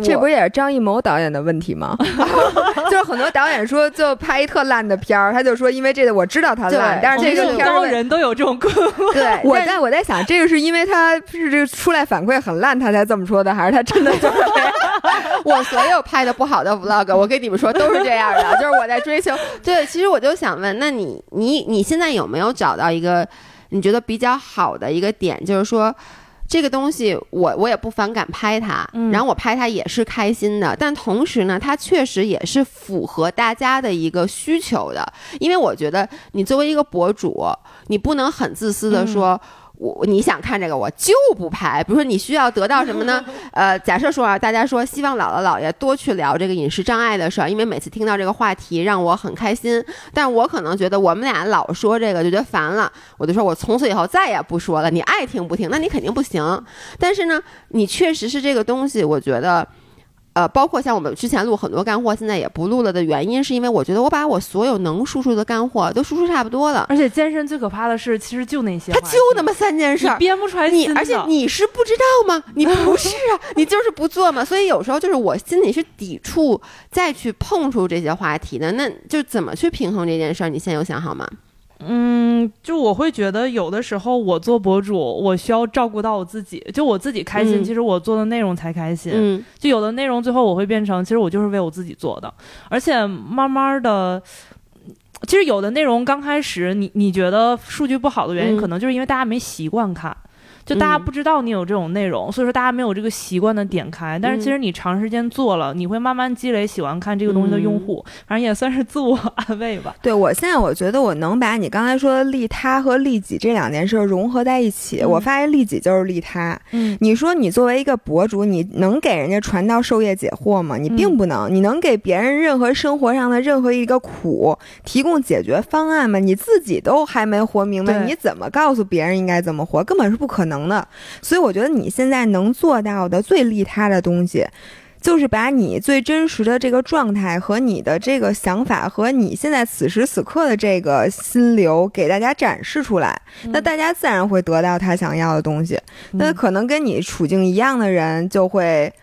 这我不也是张艺谋导演的问题吗？就是很多导演说，就拍一特烂的片儿，他就说因为这个我知道他烂，但是这个片儿人都有这种困惑。对 我但在我在想，这个是因为他是这个出来反馈很烂，他才这么说的，还是他真的就是这样？我所有拍的不好的 vlog，我跟你们说都是这样的，就是我在追求。对，其实我就想问，那你你你现在有没有找到一个你觉得比较好的一个点，就是说？这个东西我我也不反感拍它，嗯。然后我拍它也是开心的，但同时呢，它确实也是符合大家的一个需求的，因为我觉得你作为一个博主，你不能很自私的说。我你想看这个，我就不拍。比如说，你需要得到什么呢？呃，假设说啊，大家说希望姥姥姥爷多去聊这个饮食障碍的事儿，因为每次听到这个话题让我很开心。但我可能觉得我们俩老说这个就觉得烦了，我就说我从此以后再也不说了。你爱听不听，那你肯定不行。但是呢，你确实是这个东西，我觉得。呃，包括像我们之前录很多干货，现在也不录了的原因，是因为我觉得我把我所有能输出的干货都输出差不多了，而且健身最可怕的是，其实就那些它就那么三件事儿你。编不出来你而且你是不知道吗？你不是啊，你就是不做嘛。所以有时候就是我心里是抵触再去碰触这些话题的。那就怎么去平衡这件事儿？你现在有想好吗？嗯，就我会觉得有的时候我做博主，我需要照顾到我自己，就我自己开心，嗯其实我做的内容才开心。嗯就有的内容最后我会变成，其实我就是为我自己做的，而且慢慢的。其实有的内容刚开始你你觉得数据不好的原因，嗯可能就是因为大家没习惯看，就大家嗯不知道你有这种内容，所以说大家没有这个习惯的点开。但是其实你长时间做了，你会慢慢积累喜欢看这个东西的用户，反正也算是自我 安慰吧。对我现在我觉得我能把你刚才说的利他和利己这两件事融合在一起。嗯我发现利己就是利他。嗯你说你作为一个博主，你能给人家传道授业解惑吗？你嗯并不能。你能给别人任何生活上的任何一个苦提供解决方案吗？你自己都还没活明白，你怎么告诉别人应该怎么活？根本是不可能的。所以我觉得你现在能做到的最利他的东西。就是把你最真实的这个状态和你的这个想法和你现在此时此刻的这个心流给大家展示出来，那大家自然会得到他想要的东西。那嗯可能跟你处境一样的人就会。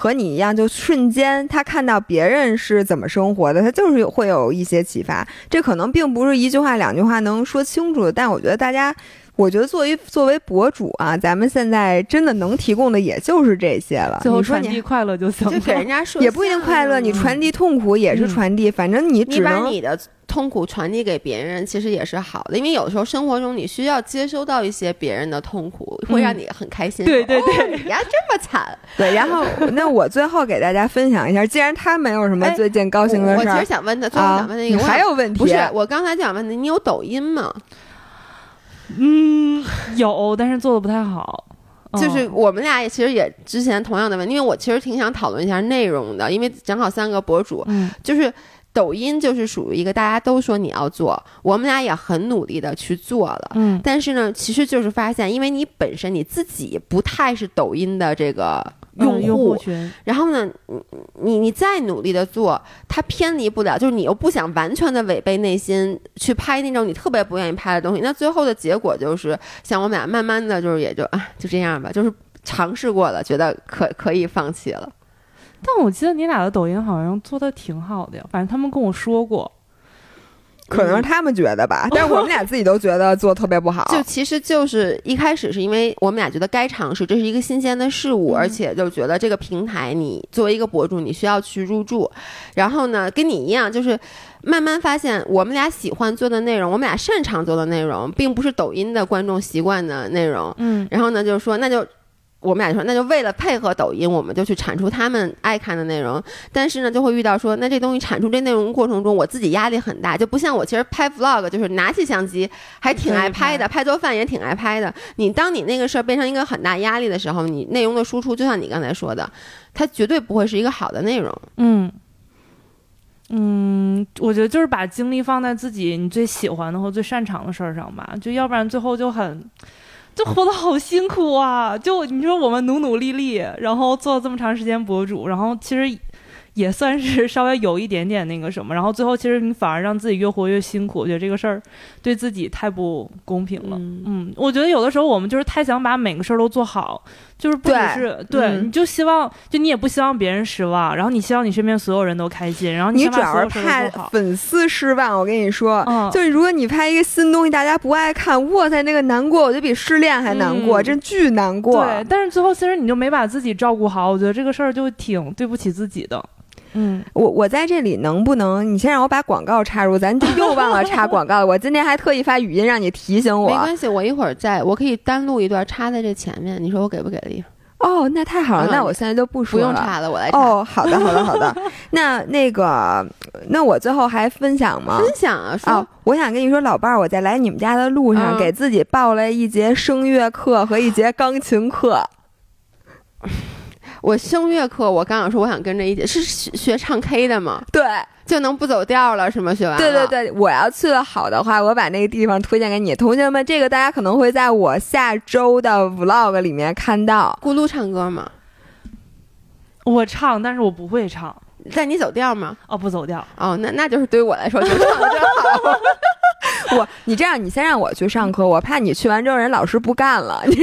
和你一样，就瞬间他看到别人是怎么生活的，他就是会有一些启发。这可能并不是一句话、两句话能说清楚的，但我觉得大家，我觉得作为作为博主啊，咱们现在真的能提供的也就是这些了。最后你说你传递快乐就行了。就给人家说也不一定快乐，你传递痛苦也是嗯传递，反正你你只能把你的痛苦传递给别人，其实也是好的，因为有时候生活中你需要接收到一些别人的痛苦，会让你很开心。对对对哦你呀这么惨，对。然后，那我最后给大家分享一下，既然他没有什么哎最近高兴我我其实的事儿想问他，最后啊想问的，一你个，还有问题？不是我刚才想问的，你有抖音吗？嗯，有，但是做的不太好。就是嗯我们俩也其实也之前同样的问题，因为我其实挺想讨论一下内容的，因为正好三个博主，嗯就是抖音就是属于一个大家都说你要做，我们俩也很努力的去做了。嗯但是呢，其实就是发现，因为你本身你自己不太是抖音的这个用户，户群，然后呢，你你你再努力的做，它偏离不了，就是你又不想完全的违背内心去拍那种你特别不愿意拍的东西，那最后的结果就是，像我们俩慢慢的就是也就啊就这样吧，就是尝试过了，觉得可可以放弃了。但我记得你俩的抖音好像做的挺好的呀，反正他们跟我说过。可能是他们觉得吧，但是我们俩自己都觉得做特别不好。就其实就是一开始是因为我们俩觉得该尝试，这是一个新鲜的事物，而且就觉得这个平台你作为一个博主，你需要去入驻。然后呢，跟你一样，就是慢慢发现我们俩喜欢做的内容，我们俩擅长做的内容，并不是抖音的观众习惯的内容。嗯，然后呢，就是说那就。我们俩就说，那就为了配合抖音，我们就去产出他们爱看的内容。但是呢，就会遇到说，那这东西产出这内容过程中，我自己压力很大，就不像我其实拍 vlog，就是拿起相机还挺爱拍的，拍做饭也挺爱拍的。你当你那个事儿变成一个很大压力的时候，你内容的输出，就像你刚才说的，它绝对不会是一个好的内容。嗯。嗯，我觉得就是把精力放在自己你最喜欢的和最擅长的事儿上吧，就要不然最后就很。就活得好辛苦啊！就你说我们努努力力，然后做了这么长时间博主，然后其实。也算是稍微有一点点那个什么，然后最后其实你反而让自己越活越辛苦，我觉得这个事儿对自己太不公平了。嗯，我觉得有的时候我们就是太想把每个事儿都做好，就是不只是对，你就希望就你也不希望别人失望，然后你希望你身边所有人都开心，然后你主要是怕粉丝失望。我跟你说，就是如果你拍一个新东西，大家不爱看，哇塞，那个难过，我觉得比失恋还难过，真巨难过。对，但是最后其实你就没把自己照顾好，我觉得这个事儿就挺对不起自己的。嗯，我我在这里能不能你先让我把广告插入？咱就又忘了插广告了。我今天还特意发语音让你提醒我。没关系，我一会儿再，我可以单录一段插在这前面。你说我给不给力？哦，那太好了，那我现在就不说了，不用插了，我来。哦，好的，好的，好的。那那个，那我最后还分享吗？分享啊！哦，我想跟你说，老伴儿，我在来你们家的路上给自己报了一节声乐课和一节钢琴课。我声乐课，我刚想说，我想跟着一起，是学唱 K 的吗？对，就能不走调了，是吗？学完对对对，我要去的好的话，我把那个地方推荐给你，同学们。这个大家可能会在我下周的 Vlog 里面看到。咕噜唱歌吗？我唱，但是我不会唱。在你走调吗？哦，不走调。哦，那那就是对于我来说，就唱的真好。我，你这样，你先让我去上课，我怕你去完之后，人老师不干了。你。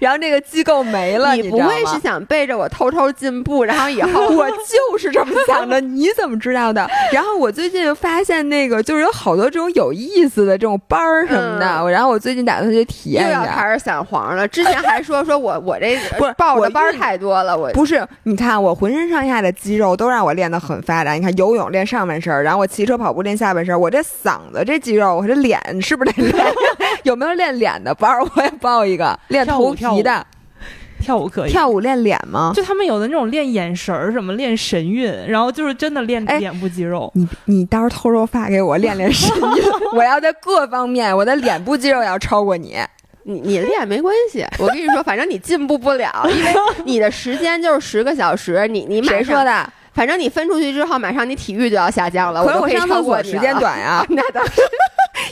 然后那个机构没了，你不会是想背着我偷偷进步？然后以后 我就是这么想的，你怎么知道的？然后我最近发现那个就是有好多这种有意思的这种班儿什么的，然后我最近打算去体验一下。又要开始散黄了，之前还说说我我这 不是报的班太多了，我不是你看我浑身上下的肌肉都让我练得很发达。你看游泳练上半身，然后我骑车跑步练下半身，我这嗓子这肌肉，我这脸是不是得练？有没有练脸的班儿？我也报一个练头皮的。跳舞可以跳舞练脸吗？就他们有的那种练眼神儿，什么练神韵，然后就是真的练脸部肌肉。你你到时候偷偷发给我练练神韵，我要在各方面我的脸部肌肉要超过你。你你练没关系，我跟你说，反正你进步不了，因为你的时间就是十个小时。你你谁说的？反正你分出去之后，马上你体育就要下降了。可是我上厕所时间短呀。那倒是。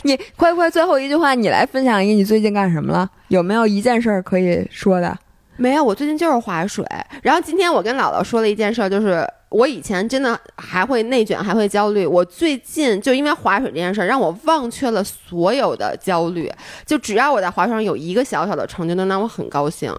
你快快最后一句话，你来分享一个，你最近干什么了？有没有一件事儿可以说的？没有，我最近就是划水。然后今天我跟姥姥说了一件事，就是我以前真的还会内卷，还会焦虑。我最近就因为划水这件事，让我忘却了所有的焦虑。就只要我在划水上有一个小小的成就，能让我很高兴。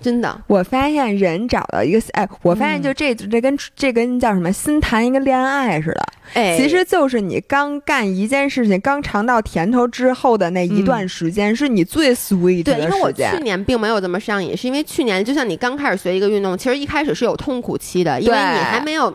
真的，我发现人找到一个哎，我发现就这这跟这跟叫什么新谈一个恋爱似的，哎，其实就是你刚干一件事情，刚尝到甜头之后的那一段时间，是你最 sweet 的时间。对，因为我去年并没有这么上瘾，是因为去年就像你刚开始学一个运动，其实一开始是有痛苦期的，因为你还没有，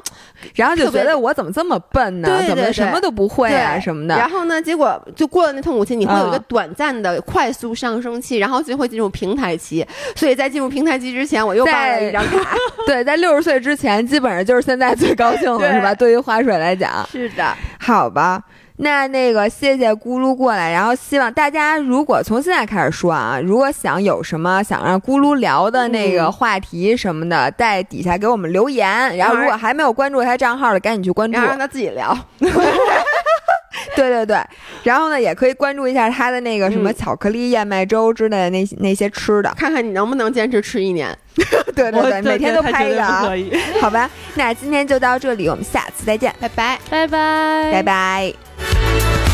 然后就觉得我怎么这么笨呢？怎么什么都不会啊什么的。然后呢，结果就过了那痛苦期，你会有一个短暂的快速上升期，然后就会进入平台期。所以在进入平台期之前，我又办了一张卡。对，在六十岁之前，基本上就是现在最高兴了，是吧？对于划水来讲，是的。好吧，那那个谢谢咕噜过来，然后希望大家如果从现在开始说啊，如果想有什么想让咕噜聊的那个话题什么的，在底下给我们留言。然后如果还没有关注他账号的，赶紧去关注，让他自己聊。对对对，然后呢，也可以关注一下他的那个什么巧克力燕麦粥之类的那那些吃的，看看你能不能坚持吃一年。对 对对，每天都拍一个啊，好吧。那今天就到这里，我们下次再见，拜拜，拜拜，拜拜。